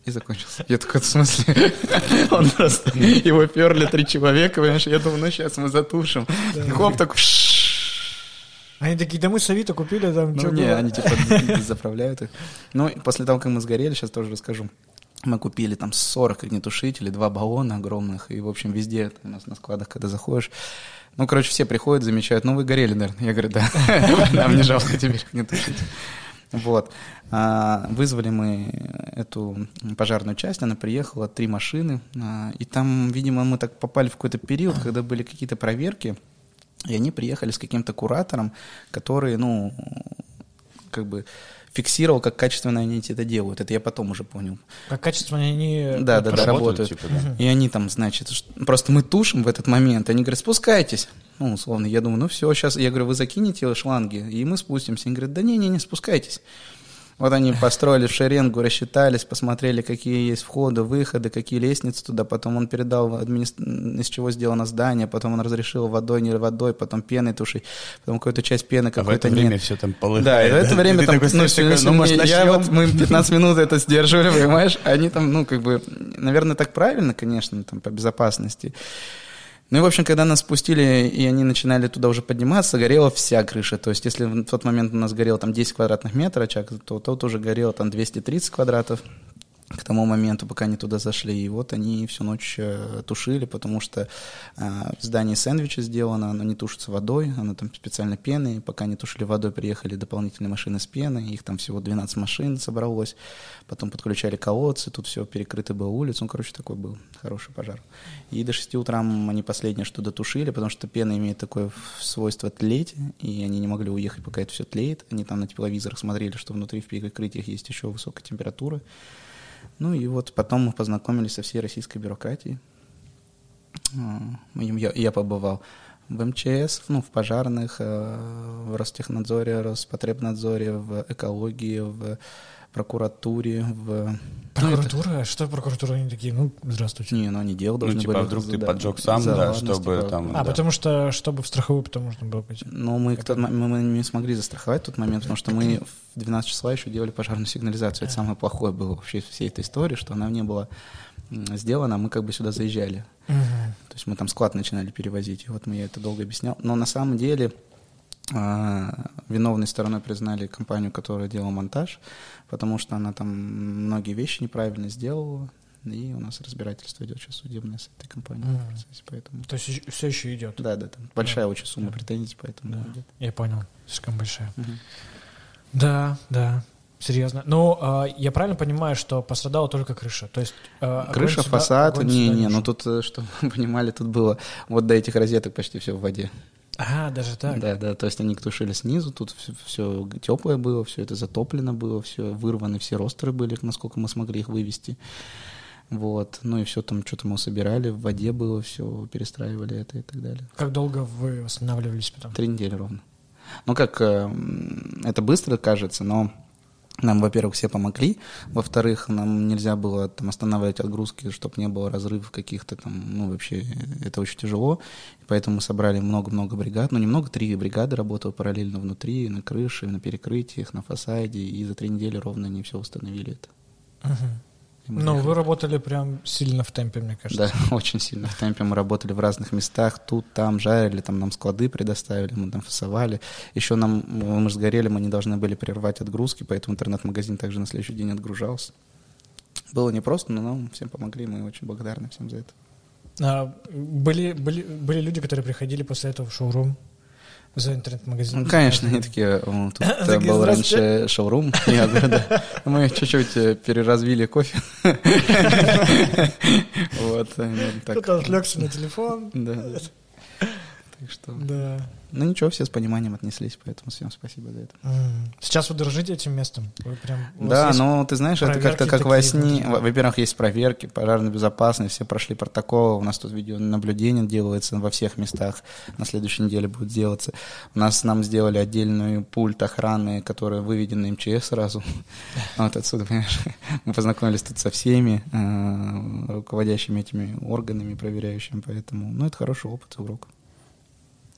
и закончился. Я такой, в смысле? (laughs) Он просто, его перли три человека, понимаешь, я думаю, ну сейчас мы затушим. Хоп, так они такие, да мы с Авито купили там, Ну не, они типа заправляют их. Ну, после того, как мы сгорели, сейчас тоже расскажу. Мы купили там 40 огнетушителей, два баллона огромных, и, в общем, везде у нас на складах, когда заходишь, ну, короче, все приходят, замечают, ну, вы горели, наверное. Я говорю, да, (laughs) нам не жалко теперь огнетушителей. (laughs) Вот. А, вызвали мы эту пожарную часть, она приехала, три машины, а, и там, видимо, мы так попали в какой-то период, когда были какие-то проверки, и они приехали с каким-то куратором, который, ну, как бы фиксировал, как качественно они это делают. Это я потом уже понял. Как качественно они да, да, да, работают. Типа, да. И они там, значит, просто мы тушим в этот момент, они говорят, спускайтесь. Ну, условно, я думаю, ну все, сейчас, я говорю, вы закинете шланги, и мы спустимся. Они говорят, да не-не-не, спускайтесь. Вот они построили шеренгу, рассчитались, посмотрели, какие есть входы, выходы, какие лестницы туда. Потом он передал, админи... из чего сделано здание, потом он разрешил водой, не водой, потом пеной тушить, потом какую-то часть пены какой-то а в это время нет. все там полыхает. Да, и в это время там, ну, такой, ну, может, я вот, мы 15 минут это сдерживали, понимаешь? Они там, ну, как бы, наверное, так правильно, конечно, там, по безопасности. Ну и, в общем, когда нас спустили, и они начинали туда уже подниматься, горела вся крыша. То есть, если в тот момент у нас горело там 10 квадратных метров то тот уже горело там 230 квадратов к тому моменту, пока они туда зашли. И вот они всю ночь э, тушили, потому что э, в здании сэндвича сделано, оно не тушится водой, оно там специально пеной. Пока они тушили водой, приехали дополнительные машины с пеной, их там всего 12 машин собралось. Потом подключали колодцы, тут все перекрыто было улиц. Ну, короче, такой был хороший пожар. И до 6 утра они последнее что дотушили, потому что пена имеет такое свойство тлеть, и они не могли уехать, пока это все тлеет. Они там на тепловизорах смотрели, что внутри в перекрытиях есть еще высокая температура. Ну и вот потом мы познакомились со всей российской бюрократией. А, я, я побывал в МЧС, ну, в пожарных, э, в Ростехнадзоре, Роспотребнадзоре, в экологии, в прокуратуре, в... Прокуратура? Ну, это... Что прокуратура? Они такие, ну, здравствуйте. Не, ну они дело должны ну, типа, были... вдруг ты да, поджег сам, да, чтобы типа... там... А, да. потому что, чтобы в страховую потом можно было пойти. Ну, мы, тот, мы, мы не смогли застраховать в тот момент, потому что мы в 12 числа еще делали пожарную сигнализацию. Это самое плохое было вообще всей этой истории, что она не была сделана, а мы как бы сюда заезжали. Угу. То есть мы там склад начинали перевозить, и вот мы я это долго объяснял. Но на самом деле а, виновной стороной признали компанию, которая делала монтаж, потому что она там многие вещи неправильно сделала, и у нас разбирательство идет сейчас судебное с этой компанией mm. в процессе, поэтому... То есть все еще идет? Да, да, там большая да. очень сумма да. претензий, поэтому да. идет. Я понял, слишком большая. Угу. Да, да, серьезно. Ну, э, я правильно понимаю, что пострадала только крыша? То есть э, крыша, сюда, фасад, не, не, ну тут, э, что вы понимали, тут было вот до этих розеток почти все в воде. А, даже так? Да, да, то есть они тушили снизу, тут все, все теплое было, все это затоплено было, все вырваны, все ростеры были, насколько мы смогли их вывести. Вот, ну и все там, что-то мы собирали, в воде было, все перестраивали это и так далее. Как долго вы восстанавливались потом? Три недели ровно. Ну как, э, это быстро кажется, но нам, во-первых, все помогли, во-вторых, нам нельзя было там останавливать отгрузки, чтобы не было разрывов каких-то там, ну, вообще, это очень тяжело, поэтому мы собрали много-много бригад, ну, немного, три бригады работало параллельно внутри, на крыше, на перекрытиях, на фасаде, и за три недели ровно они все установили это. Ну, вы работали прям сильно в темпе, мне кажется. Да, (laughs) очень сильно в темпе. Мы работали в разных местах, тут, там, жарили, там нам склады предоставили, мы там фасовали. Еще нам, мы сгорели, мы не должны были прервать отгрузки, поэтому интернет-магазин также на следующий день отгружался. Было непросто, но нам всем помогли, мы очень благодарны всем за это. А, были, были, были люди, которые приходили после этого в шоурум? За интернет-магазин? Ну, конечно, они такие, тут (laughs) был раньше шоурум, (laughs) я говорю, да. Мы чуть-чуть э, переразвили кофе. (laughs) Вот. Кто-то отвлекся на телефон. Да. Так что... Да. Ну ничего, все с пониманием отнеслись, поэтому всем спасибо за это. Сейчас вы дорожите этим местом? Вы прям, да, но ты знаешь, это как-то как во сне. Во-первых, есть проверки, пожарной безопасности, все прошли протокол, у нас тут видеонаблюдение делается во всех местах, на следующей неделе будет делаться. У нас нам сделали отдельную пульт охраны, который выведен на МЧС сразу. (laughs) Вот отсюда, понимаешь, мы познакомились тут со всеми э, руководящими этими органами, проверяющими, поэтому, ну, это хороший опыт, урок.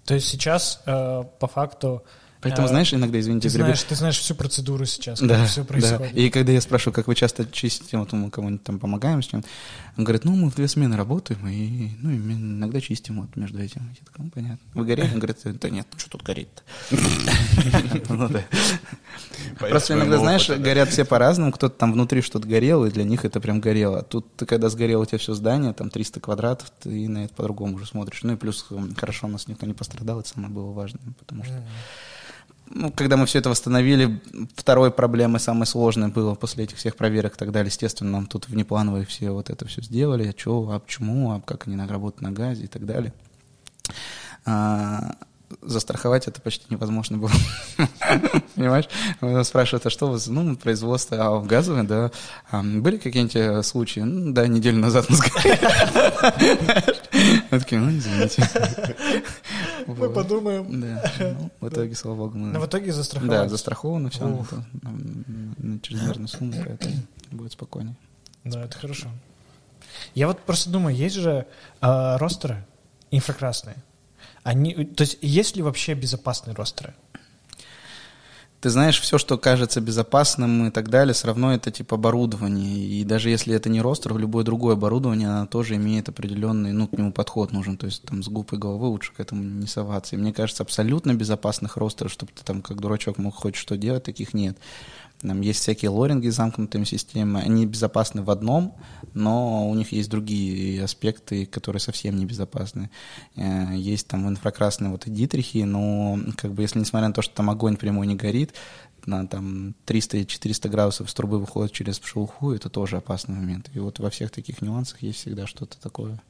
То есть сейчас э, по факту Поэтому, знаешь, иногда, извините, ты знаешь, ты знаешь всю процедуру сейчас, как да, все происходит. Да. И когда я спрашиваю, как вы часто чистите, вот мы кому-нибудь там помогаем с чем, он говорит, ну, мы в две смены работаем, и, ну, и иногда чистим вот между этим. Я такой, ну, понятно. Вы горели? Он говорит, да нет, что тут горит (laughs) ну Просто иногда, знаешь, горят все по-разному, кто-то там внутри что-то горел, и для них это прям горело. А тут, когда сгорело у тебя все здание, там 300 квадратов, ты на это по-другому уже смотришь. Ну и плюс, хорошо, у нас никто не пострадал, это самое было важное, потому что ну, когда мы все это восстановили, второй проблемой, самой сложной было после этих всех проверок и так далее. Естественно, нам тут внеплановые все вот это все сделали. А что, а почему, а как они работают на газе и так далее. А, застраховать это почти невозможно было. (laughs) Понимаешь? Спрашивают, а что у вас? Ну, производство а газовое, да. А были какие-нибудь э, случаи? Ну, да, неделю назад мы (laughs) (laughs) Мы такие, ну, извините. Мы подумаем. Да. Ну, в итоге, слава богу, мы... Но в итоге застраховано. Да, застраховано все на чрезмерную сумму, поэтому будет спокойнее. Да, это хорошо. Я вот просто думаю, есть же э, ростеры инфракрасные. Они, то есть есть ли вообще безопасные ростеры? Ты знаешь, все, что кажется безопасным и так далее, все равно это типа оборудование. И даже если это не ростер, любое другое оборудование, оно тоже имеет определенный, ну, к нему подход нужен. То есть там с губ и головы лучше к этому не соваться. И мне кажется, абсолютно безопасных ростеров, чтобы ты там как дурачок мог хоть что делать, таких нет. Там есть всякие лоринги с замкнутыми системами. Они безопасны в одном, но у них есть другие аспекты, которые совсем не безопасны. Э, есть там инфракрасные вот дитрихи, но как бы если несмотря на то, что там огонь прямой не горит, на там 300-400 градусов с трубы выходит через шелуху, это тоже опасный момент. И вот во всех таких нюансах есть всегда что-то такое.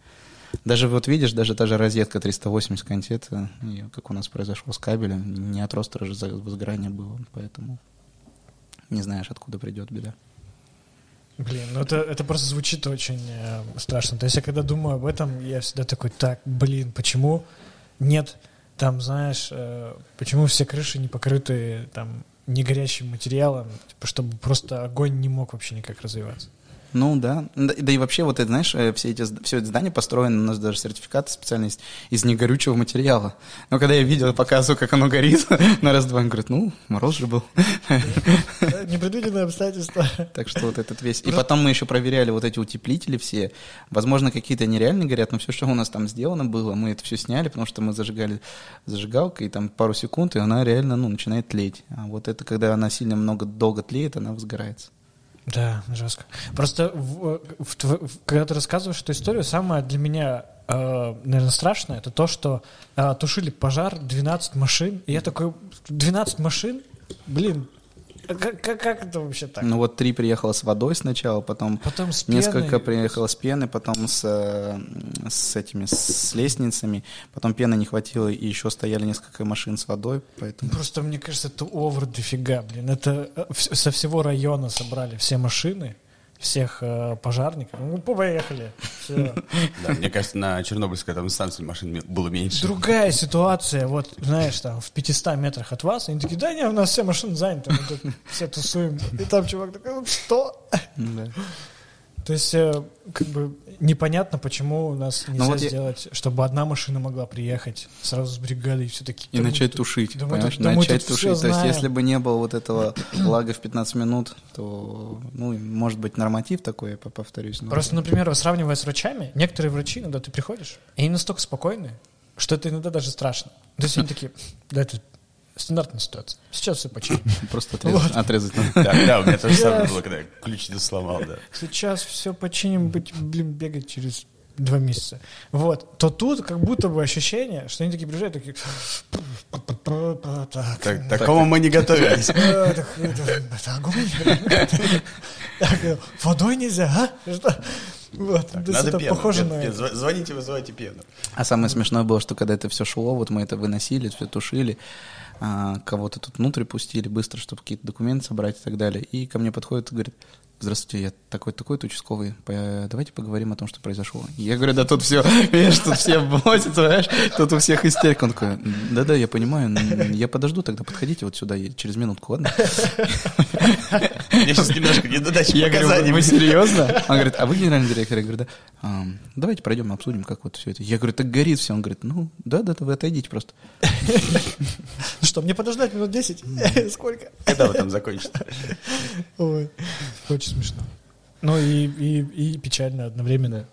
Даже вот видишь, даже та же розетка 380 контета, как у нас произошло с кабелем, не от же возгорания было, поэтому не знаешь, откуда придет беда. Блин, ну это, это просто звучит очень э, страшно. То есть я когда думаю об этом, я всегда такой, так, блин, почему нет там, знаешь, э, почему все крыши не покрыты там не горящим материалом, типа, чтобы просто огонь не мог вообще никак развиваться? Ну да. да. Да и вообще вот это, знаешь, э, все эти, все это здание построено, у нас даже сертификаты специально есть, из негорючего материала. Но когда я видел, показываю, как оно горит, (laughs) на раз-два, он говорит, ну, мороз же был. Непредвиденные обстоятельства. Так что вот этот весь... И потом мы еще проверяли вот эти утеплители все. Возможно, какие-то нереально горят, но все, что у нас там сделано было, мы это все сняли, потому что мы зажигали зажигалкой, и там пару секунд, и она реально, ну, начинает тлеть. А вот это, когда она сильно много долго тлеет, она возгорается. Да, жестко. Просто в, в, в, когда ты рассказываешь эту историю, самое для меня, э, наверное, страшное, это то, что э, тушили пожар 12 машин, и я такой, 12 машин? Блин, как, как, как это вообще так? Ну вот три приехало с водой сначала, потом, потом с несколько приехало с пены, потом с, э, с этими с лестницами, потом пены не хватило, и еще стояли несколько машин с водой, поэтому... Просто мне кажется, это овер дофига, блин. Это э, со всего района собрали все машины, всех э, пожарников. Ну, поехали. Все. Да, мне кажется, на Чернобыльской там станции машин было меньше. Другая ситуация, вот, знаешь, там, в 500 метрах от вас, они такие, да не, у нас все машины заняты, мы тут все тусуем. И там чувак такой, что? То есть, э, как бы, непонятно, почему у нас нельзя вот я- сделать, чтобы одна машина могла приехать сразу с бригадой и все таки И начать тушить, да понимаешь? да начать тушить. То есть, если бы не было вот этого (clears throat) лага в 15 минут, то, ну, может быть, норматив такой, я по- повторюсь. но- Просто, например, сравнивая с врачами, некоторые врачи, иногда ты приходишь, и они настолько спокойны, что это иногда даже страшно. То есть они такие, да, это стандартная ситуация. Сейчас все починим. (laughs) Просто отрезать, отрезать надо. Да, да, у меня тоже самое было, когда я ключ не сломал, да. Сейчас все починим, быть, блин, бегать через два месяца. Вот. То тут как будто бы ощущение, что они такие приезжают, такие... Так, Так, такому мы не готовились. (laughs) так, это огонь. Так, Водой нельзя, а? Что? Вот, есть Надо это пену. похоже пен- на пен- это. зв- Звоните, вызывайте пену. А самое смешное было, что когда это все шло, вот мы это выносили, все тушили, кого-то тут внутрь пустили быстро, чтобы какие-то документы собрать и так далее. И ко мне подходит и говорит, здравствуйте, я такой-такой-то участковый, давайте поговорим о том, что произошло. Я говорю, да тут все, видишь, тут все бросятся, понимаешь, тут у всех истерика. Он такой, да-да, я понимаю, я подожду, тогда подходите вот сюда я через минутку, ладно? Мне сейчас немножко недодачи Я говорю, вы серьезно? Он говорит, а вы генеральный директор? Я говорю, да. «А, давайте пройдем, обсудим, как вот все это. Я говорю, так горит все. Он говорит, ну, да-да, вы отойдите просто. Ну Что, мне подождать минут 10? Сколько? Когда вы там закончите? Ой, очень смешно. Ну и, и, и печально одновременно.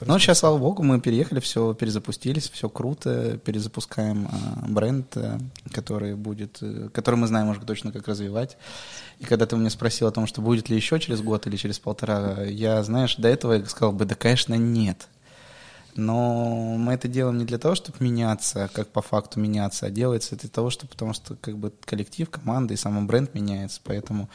Но сейчас, слава богу, мы переехали, все перезапустились, все круто, перезапускаем а, бренд, а, который будет, э, который мы знаем уже точно, как развивать. И когда ты меня спросил о том, что будет ли еще через год или через полтора, я, знаешь, до этого я сказал бы, да, конечно, нет. Но мы это делаем не для того, чтобы меняться, как по факту меняться, а делается это для того, что потому что как бы коллектив, команда и сам бренд меняется, поэтому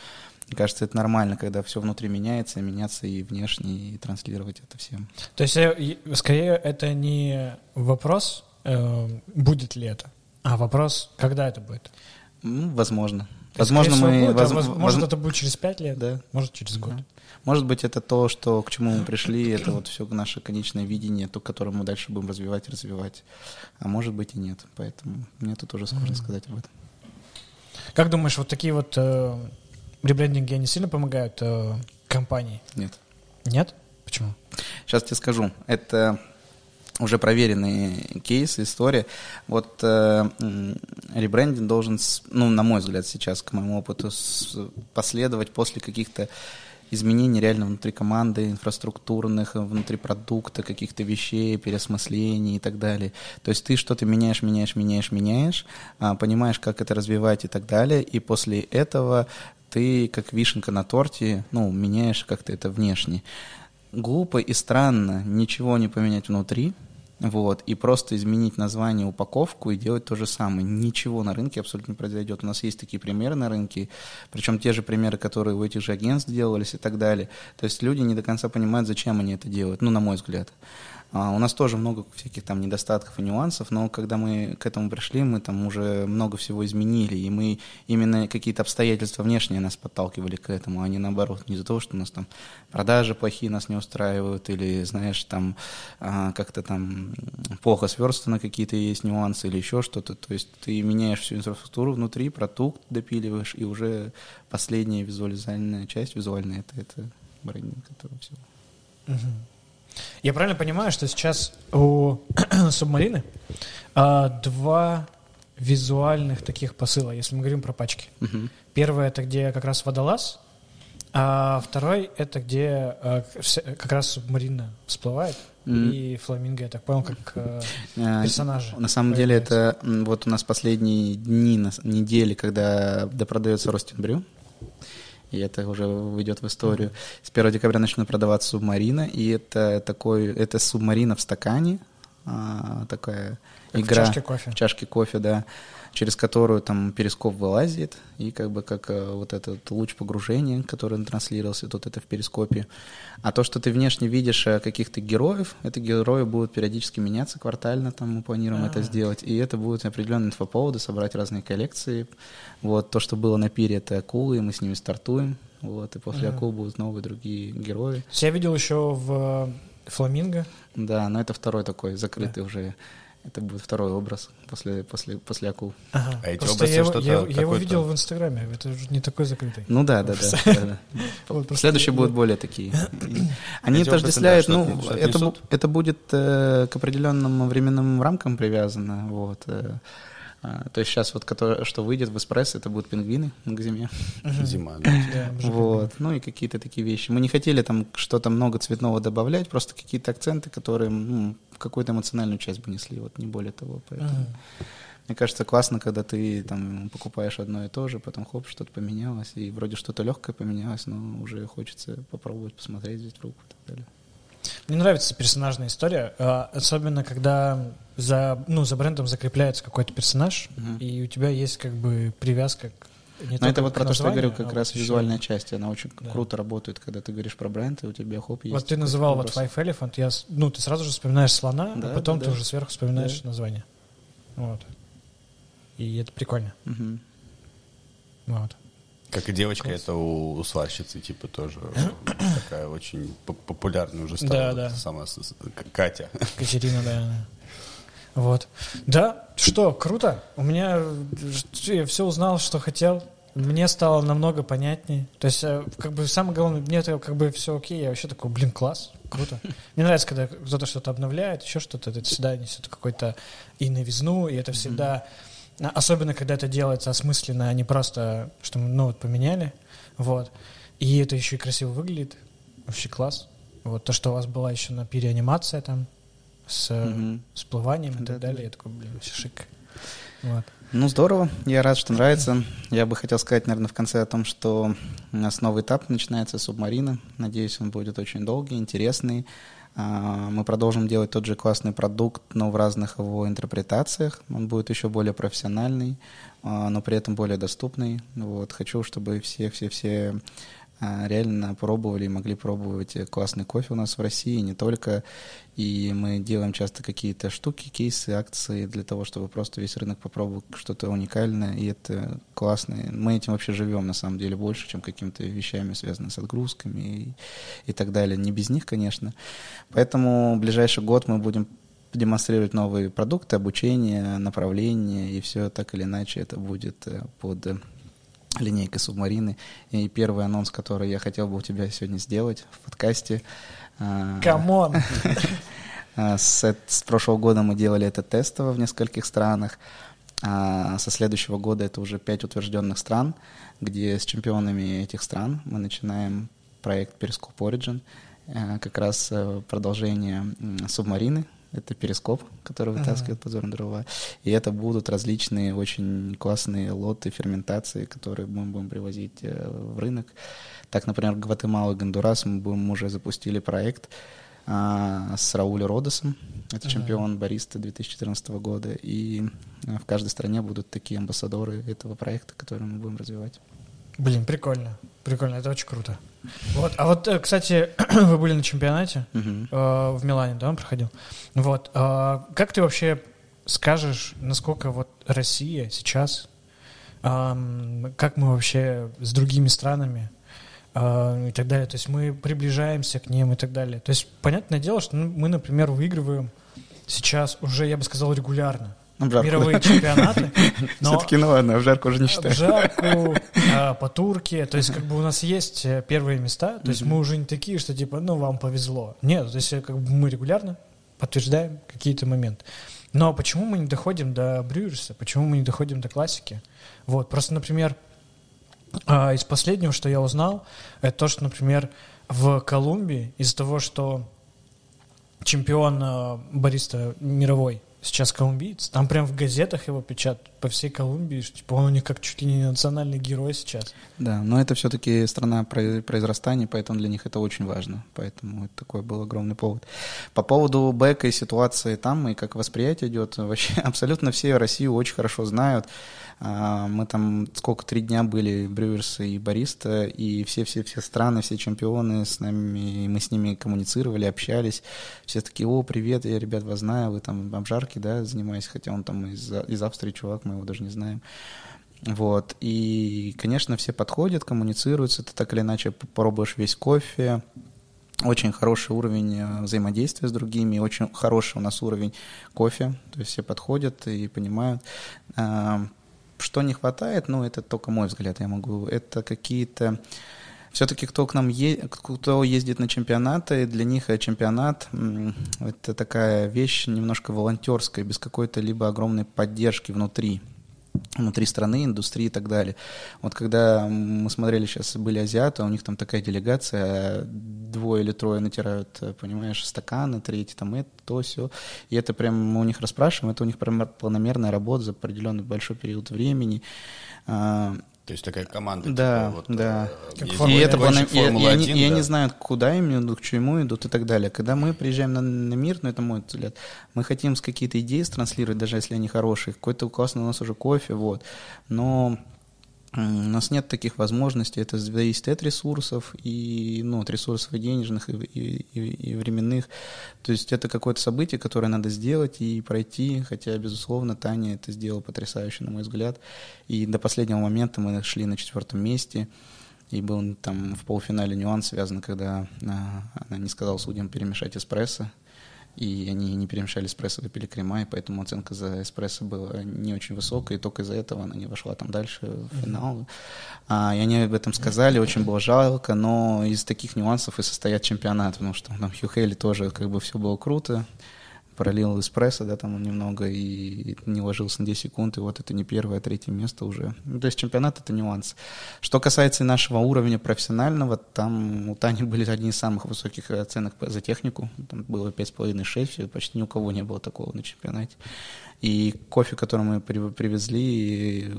мне кажется, это нормально, когда все внутри меняется, меняться и внешне, и транслировать это всем. То есть, э, скорее, это не вопрос, э, будет ли это, а вопрос, когда это будет. Ну, возможно. Возможно, мы... будет, воз- Может, воз- это будет через пять лет, Да. может, через год. Да. Может быть, это то, что, к чему мы пришли, это вот все наше конечное видение, то, которое мы дальше будем развивать и развивать. А может быть и нет. Поэтому мне тут уже сложно сказать об этом. Как думаешь, вот такие вот э, ребрендинги, они сильно помогают э, компании? Нет. Нет? Почему? Сейчас тебе скажу. Это уже проверенный кейс, история. Вот э, ребрендинг должен, ну, на мой взгляд, сейчас, к моему опыту, последовать после каких-то изменений реально внутри команды, инфраструктурных, внутри продукта, каких-то вещей, переосмыслений и так далее. То есть ты что-то меняешь, меняешь, меняешь, меняешь, а, понимаешь, как это развивать и так далее, и после этого ты, как вишенка на торте, ну, меняешь как-то это внешне глупо и странно ничего не поменять внутри, вот, и просто изменить название, упаковку и делать то же самое. Ничего на рынке абсолютно не произойдет. У нас есть такие примеры на рынке, причем те же примеры, которые у этих же агентств делались и так далее. То есть люди не до конца понимают, зачем они это делают, ну, на мой взгляд. А, у нас тоже много всяких там недостатков и нюансов, но когда мы к этому пришли, мы там уже много всего изменили, и мы именно какие-то обстоятельства внешние нас подталкивали к этому, а не наоборот, не из-за того, что у нас там продажи плохие нас не устраивают, или, знаешь, там а, как-то там плохо сверстаны какие-то есть нюансы или еще что-то. То есть ты меняешь всю инфраструктуру внутри, продукт допиливаешь, и уже последняя визуализальная часть, визуальная, это, это брендинг этого всего. Мгм. Я правильно понимаю, что сейчас у (clears throat) субмарины а, два визуальных таких посыла, если мы говорим про пачки. Мгм. Первый это где как раз водолаз, а второй это где а, как раз субмарина всплывает, и фламинго, я так понял, как э, персонажи. На самом деле это вот у нас последние дни, недели, когда допродается Ростинбрю, и это уже выйдет в историю. С 1 декабря начнет продаваться субмарина, и это такой, это субмарина в стакане, а, такая Как в игра чашке кофе. в чашке кофе, да, через которую там перископ вылазит, и как бы как э, вот этот луч погружения, который транслировался, тут это в перископе. А то, что ты внешне видишь э, каких-то героев, это герои будут периодически меняться квартально, там мы планируем это А. сделать, и это будут определенные инфоповоды, собрать разные коллекции. Вот то, что было на пире, это акулы, и мы с ними стартуем, вот, и после Ага. акул будут новые другие герои. Я видел еще в фламинго. Да, но это второй такой закрытый уже Это будет второй образ после, после, после акул. Ага. А эти Просто образы я, что-то я, я его видел в Инстаграме, это же не такой закрытый. Ну да, да, да. (laughs) Следующие будут более такие. (clears throat) Они отождествляют, ну, это будет э, к определенным временным рамкам привязано, вот. А, то есть сейчас вот, который, что выйдет в эспрессо, это будут пингвины к зиме. Зима, да. Вот, ну и какие-то такие вещи. Мы не хотели там что-то много цветного добавлять, просто какие-то акценты, которые ну, какую-то эмоциональную часть бы несли, вот не более того. Поэтому мне кажется, классно, когда ты там покупаешь одно и то же, потом хоп, что-то поменялось, и вроде что-то легкое поменялось, но уже хочется попробовать, посмотреть, взять в руку и так далее. Мне нравится персонажная история, а, особенно когда за, ну, за брендом закрепляется какой-то персонаж, угу. и у тебя есть как бы привязка к не Но это вот про то, что я говорю, как а раз вот визуальная еще... часть, она очень да. круто работает, когда ты говоришь про бренд, и у тебя хоп есть. Вот ты называл вот Five Elephant, я, ну, ты сразу же вспоминаешь слона, а да, а потом да, ты да. уже сверху вспоминаешь да. название. Вот. И это прикольно. Угу. Вот. Как и девочка, Класс. это у, у сварщицы, типа, тоже (clears throat) такая очень популярная уже стала. Да, да. Сама Катя. (laughs) Катерина, да. Вот. Да, что, круто. У меня я все узнал, что хотел. Мне стало намного понятнее. То есть, э, как бы самое главное, мне это как бы все окей. Я вообще такой, блин, класс, круто. Мне нравится, когда кто-то что-то обновляет, еще что-то. Это всегда несет какой-то и новизну, и это всегда... Особенно, когда это делается осмысленно, а не просто, что мы, ну, вот, поменяли. Вот. И это еще и красиво выглядит. Вообще класс. Вот то, что у вас была еще на переанимация там, с угу. всплыванием и да, так далее. Да. Я такой, блин, все шик. Вот. Ну, здорово. Я рад, что нравится. Я бы хотел сказать, наверное, в конце о том, что у нас новый этап начинается субмарина. Надеюсь, он будет очень долгий, интересный. А, мы продолжим делать тот же классный продукт, но в разных его интерпретациях. Он будет еще более профессиональный, а, но при этом более доступный. Вот. Хочу, чтобы все-все-все реально пробовали и могли пробовать классный кофе у нас в России, не только. И мы делаем часто какие-то штуки, кейсы, акции для того, чтобы просто весь рынок попробовал что-то уникальное, и это классно. Мы этим вообще живем, на самом деле, больше, чем какими-то вещами, связанными с отгрузками и, и так далее. Не без них, конечно. Поэтому в ближайший год мы будем демонстрировать новые продукты, обучение, направления, и все так или иначе это будет э, подлинейка субмарины. И первый анонс, который я хотел бы у тебя сегодня сделать в подкасте. А, Come on! (laughs) А, с, с прошлого года мы делали это тестово в нескольких странах. А со следующего года это уже пять утвержденных стран, где с чемпионами этих стран мы начинаем проект Periscope Origin, а, как раз э, продолжение субмарины, это перископ, который вытаскивает uh-huh. подзорные дрова. И это будут различные очень классные лоты ферментации, которые мы будем привозить э, в рынок. Так, например, Гватемала, Гондурас мы будем уже запустили проект а, с Раулем Родосом. Это uh-huh. чемпион бариста 2014 года. И э, в каждой стране будут такие амбассадоры этого проекта, которые мы будем развивать. Блин, прикольно. Прикольно, это очень круто. Вот. А вот, э, кстати, (clears throat) вы были на чемпионате э, в Милане, да, он проходил. Вот. Э, как ты вообще скажешь, насколько вот Россия сейчас, э, как мы вообще с другими странами э, и так далее, то есть мы приближаемся к ним и так далее. То есть понятное дело, что мы, например, выигрываем сейчас уже, я бы сказал, регулярно обжарку. мировые чемпионаты. (laughs) Все-таки, ну ладно, обжарку уже не считаю. Обжарку, (laughs) а, по турке, то есть как бы у нас есть э, первые места, то есть мы уже не такие, что типа, ну вам повезло. Нет, то есть как бы мы регулярно подтверждаем какие-то моменты. Но почему мы не доходим до Брюерса, почему мы не доходим до классики? Вот, просто, например, а, из последнего, что я узнал, это то, что, например, в Колумбии из-за того, что чемпион а, бариста мировой сейчас колумбиец. Там прям в газетах его печатают по всей Колумбии, что типа он у них как чуть ли не национальный герой сейчас. Да, но это все-таки страна произрастания, поэтому для них это очень важно. Поэтому это такой был огромный повод. По поводу Бека и ситуации там, и как восприятие идет, (laughs) вообще абсолютно все Россию очень хорошо знают. А, мы там сколько, три дня были, Брюерс и Бариста, и все-все-все страны, все чемпионы с нами, мы с ними коммуницировали, общались. Все такие, о, привет, я, ребят, вас знаю, вы там обжарки, да, занимаетесь, хотя он там из, из Австрии чувак, мы его даже не знаем. Вот, и, конечно, все подходят, коммуницируются, ты так или иначе попробуешь весь кофе, очень хороший уровень э, взаимодействия с другими, очень хороший у нас уровень кофе, то есть все подходят и понимают. Что не хватает, ну, это только мой взгляд, я могу, это какие-то все-таки кто к нам е... кто ездит на чемпионаты, для них чемпионат это такая вещь немножко волонтерская, без какой-то либо огромной поддержки внутри внутри страны, индустрии и так далее. Вот когда мы смотрели сейчас, были азиаты, у них там такая делегация, двое или трое натирают, понимаешь, стаканы, третий там это, то, все. И это прям мы у них расспрашиваем, это у них прям планомерная работа за определенный большой период времени. То есть такая команда. Да, типа, вот, да. Э, и это плана... и, и, они, да? и они знают, куда им идут, к чему идут и так далее. Когда мы приезжаем на, на мир, ну это мой взгляд, мы хотим с какие-то идеи транслировать, даже если они хорошие. Какой-то классный у нас уже кофе, вот. Но у нас нет таких возможностей, это зависит от ресурсов, и, ну, от ресурсов и денежных, и, и, и временных. То есть это какое-то событие, которое надо сделать и пройти, хотя, безусловно, Таня это сделала потрясающе, на мой взгляд. И до последнего момента мы шли на четвертом месте, и был там в полуфинале нюанс связан, когда а, она не сказала судьям перемешать эспрессо, и они не перемешали эспрессо, выпили крема, и поэтому оценка за эспрессо была не очень высокая, и только из-за этого она не вошла там дальше в финал. А, и они об этом сказали, очень было жалко, но из таких нюансов и состоят чемпионат, потому что там Хью Хейли тоже как бы все было круто, пролил эспрессо, да, там немного, и не ложился на 10 секунд, и вот это не первое, а третье место уже. Ну, то есть чемпионат — это нюанс. Что касается нашего уровня профессионального, там у Тани были одни из самых высоких оценок за технику, там было 5,5-6, почти ни у кого не было такого на чемпионате. И кофе, который мы привезли,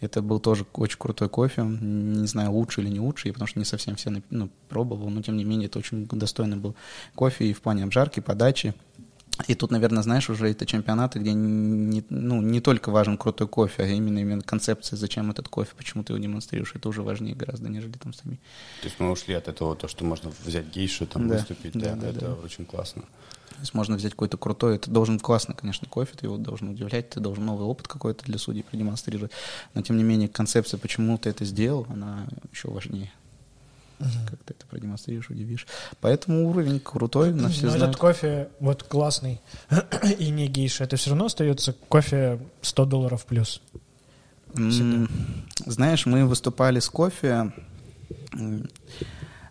это был тоже очень крутой кофе. Не знаю, лучше или не лучше, потому что не совсем все ну, пробовал, но тем не менее это очень достойный был кофе и в плане обжарки, подачи. И тут, наверное, знаешь, уже это чемпионаты, где не, ну, не только важен крутой кофе, а именно, именно концепция, зачем этот кофе, почему ты его демонстрируешь, это уже важнее гораздо, нежели там сами. То есть мы ушли от этого, то, что можно взять гейшу, там да, выступить, да, да, это да. очень классно. То есть можно взять какой-то крутой, это должен классный, конечно, кофе, ты его должен удивлять, ты должен новый опыт какой-то для судей продемонстрировать, но тем не менее концепция, почему ты это сделал, она еще важнее угу. как ты это продемонстрируешь, удивишь. Поэтому уровень крутой, на все Но знают. этот кофе вот классный (clears throat) и не гейша, это все равно остается кофе 100 долларов плюс. Знаешь, мы выступали с кофе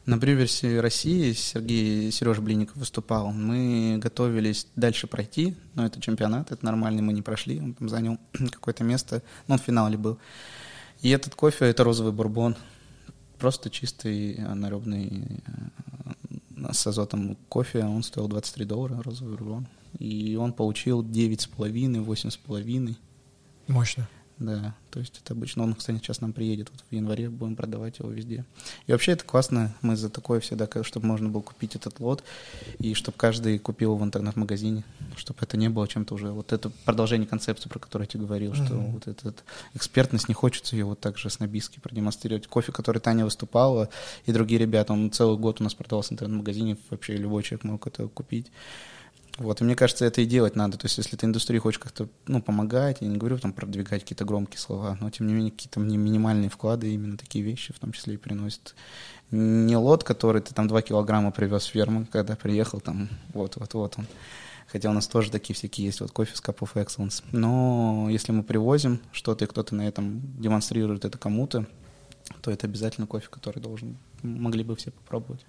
на брюверсе России, Сергей Сережа Блинников выступал. Мы готовились дальше пройти, но это чемпионат, это нормальный, мы не прошли. Он там занял (clears throat) какое-то место, но он в финале был. И этот кофе — это розовый бурбон просто чистый анаэробный э, с азотом кофе, он стоил 23 доллара, розовый рулон. И он получил 9,5, 8,5. Мощно. Да, то есть это обычно, он, кстати, сейчас нам приедет, вот в январе будем продавать его везде. И вообще это классно, мы за такое всегда, чтобы можно было купить этот лот, и чтобы каждый купил в интернет-магазине, чтобы это не было чем-то уже, вот это продолжение концепции, про которую я тебе говорил, mm-hmm. что вот этот экспертность, не хочется ее вот так же снобистски продемонстрировать. Кофе, который Таня выступала, и другие ребята, он целый год у нас продавался в интернет-магазине, вообще любой человек мог это купить. Вот, и мне кажется, это и делать надо. То есть, если ты индустрии хочешь как-то, ну, помогать, я не говорю там продвигать какие-то громкие слова, но, тем не менее, какие-то минимальные вклады именно такие вещи в том числе и приносят. Не лот, который ты там 2 килограмма привез с фермы, когда приехал, там, вот-вот-вот он. Хотя у нас тоже такие всякие есть, вот кофе с Cup of Excellence. Но если мы привозим что-то, и кто-то на этом демонстрирует это кому-то, то это обязательно кофе, который должен, могли бы все попробовать.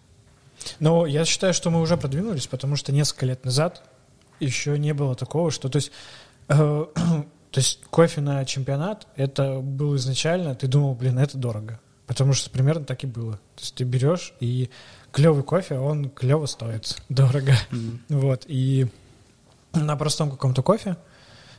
Но я считаю, что мы уже продвинулись, потому что несколько лет назад еще не было такого, что, то есть, э, (clears throat) то есть кофе на чемпионат, это было изначально, ты думал, блин, это дорого. Потому что примерно так и было. То есть ты берешь, и клевый кофе, он клево стоит, (laughs) дорого. Mm-hmm. Вот, и на простом каком-то кофе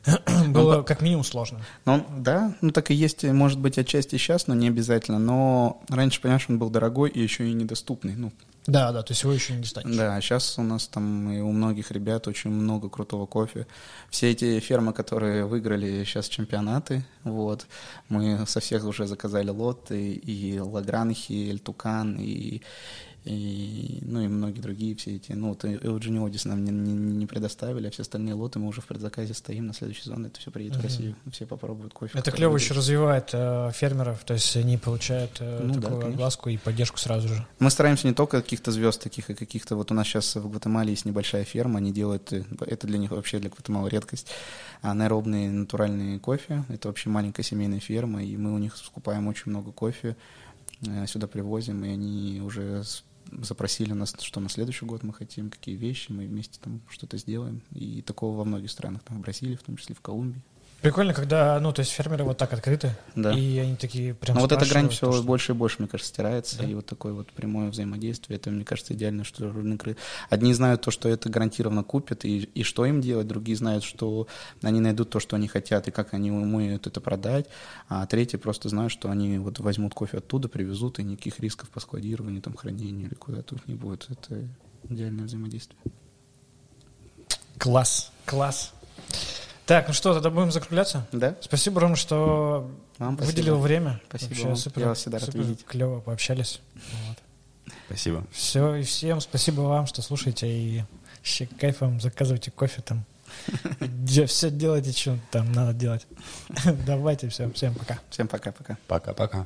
(clears throat) было как минимум сложно. Ну, да, ну так и есть, может быть, отчасти сейчас, но не обязательно. Но раньше, понимаешь, он был дорогой и еще и недоступный. Ну, да, да, то есть его еще не достанешь. Да, сейчас у нас там и у многих ребят очень много крутого кофе. Все эти фермы, которые выиграли сейчас чемпионаты, вот, мы со всех уже заказали лот, и, и Лагранхи, и Эльтукан, и и, ну и многие другие все эти. Ну, вот LG Neodis нам не, не, не предоставили, а все остальные лоты мы уже в предзаказе стоим на следующий сезон, это все приедет uh-huh. в Россию, все попробуют кофе. Это клево еще развивает э, фермеров, то есть они получают э, ну, такую да, огласку и поддержку сразу же. Мы стараемся не только каких-то звезд таких, и каких-то, вот у нас сейчас в Гватемале есть небольшая ферма, они делают, э, это для них вообще для Гватемалы редкость, анаэробные натуральные кофе, это вообще маленькая семейная ферма, и мы у них скупаем очень много кофе, э, сюда привозим, и они уже запросили нас, что на следующий год мы хотим, какие вещи, мы вместе там что-то сделаем. И такого во многих странах, там в Бразилии, в том числе в Колумбии. Прикольно, когда, ну, то есть фермеры вот так открыты, да. и они такие прям Но вот эта грань все что... больше и больше, мне кажется, стирается, да. и вот такое вот прямое взаимодействие, это, мне кажется, идеально, что рынок... Одни знают то, что это гарантированно купят, и, и что им делать, другие знают, что они найдут то, что они хотят, и как они умеют это продать, а третьи просто знают, что они вот возьмут кофе оттуда, привезут, и никаких рисков по складированию, там, хранению или куда-то не будет. Это идеальное взаимодействие. Класс, класс. Так, ну что, тогда будем закругляться? Да. Спасибо, Ром, что вам выделил время. Спасибо Вообще, вам. Супер, Я вас всегда рад видеть. Клево пообщались. Вот. Спасибо. Все, и всем спасибо вам, что слушаете и с кайфом заказывайте кофе там. (laughs) Все делайте, что там надо делать. (laughs) Давайте, все, всем пока. Всем пока-пока. Пока-пока.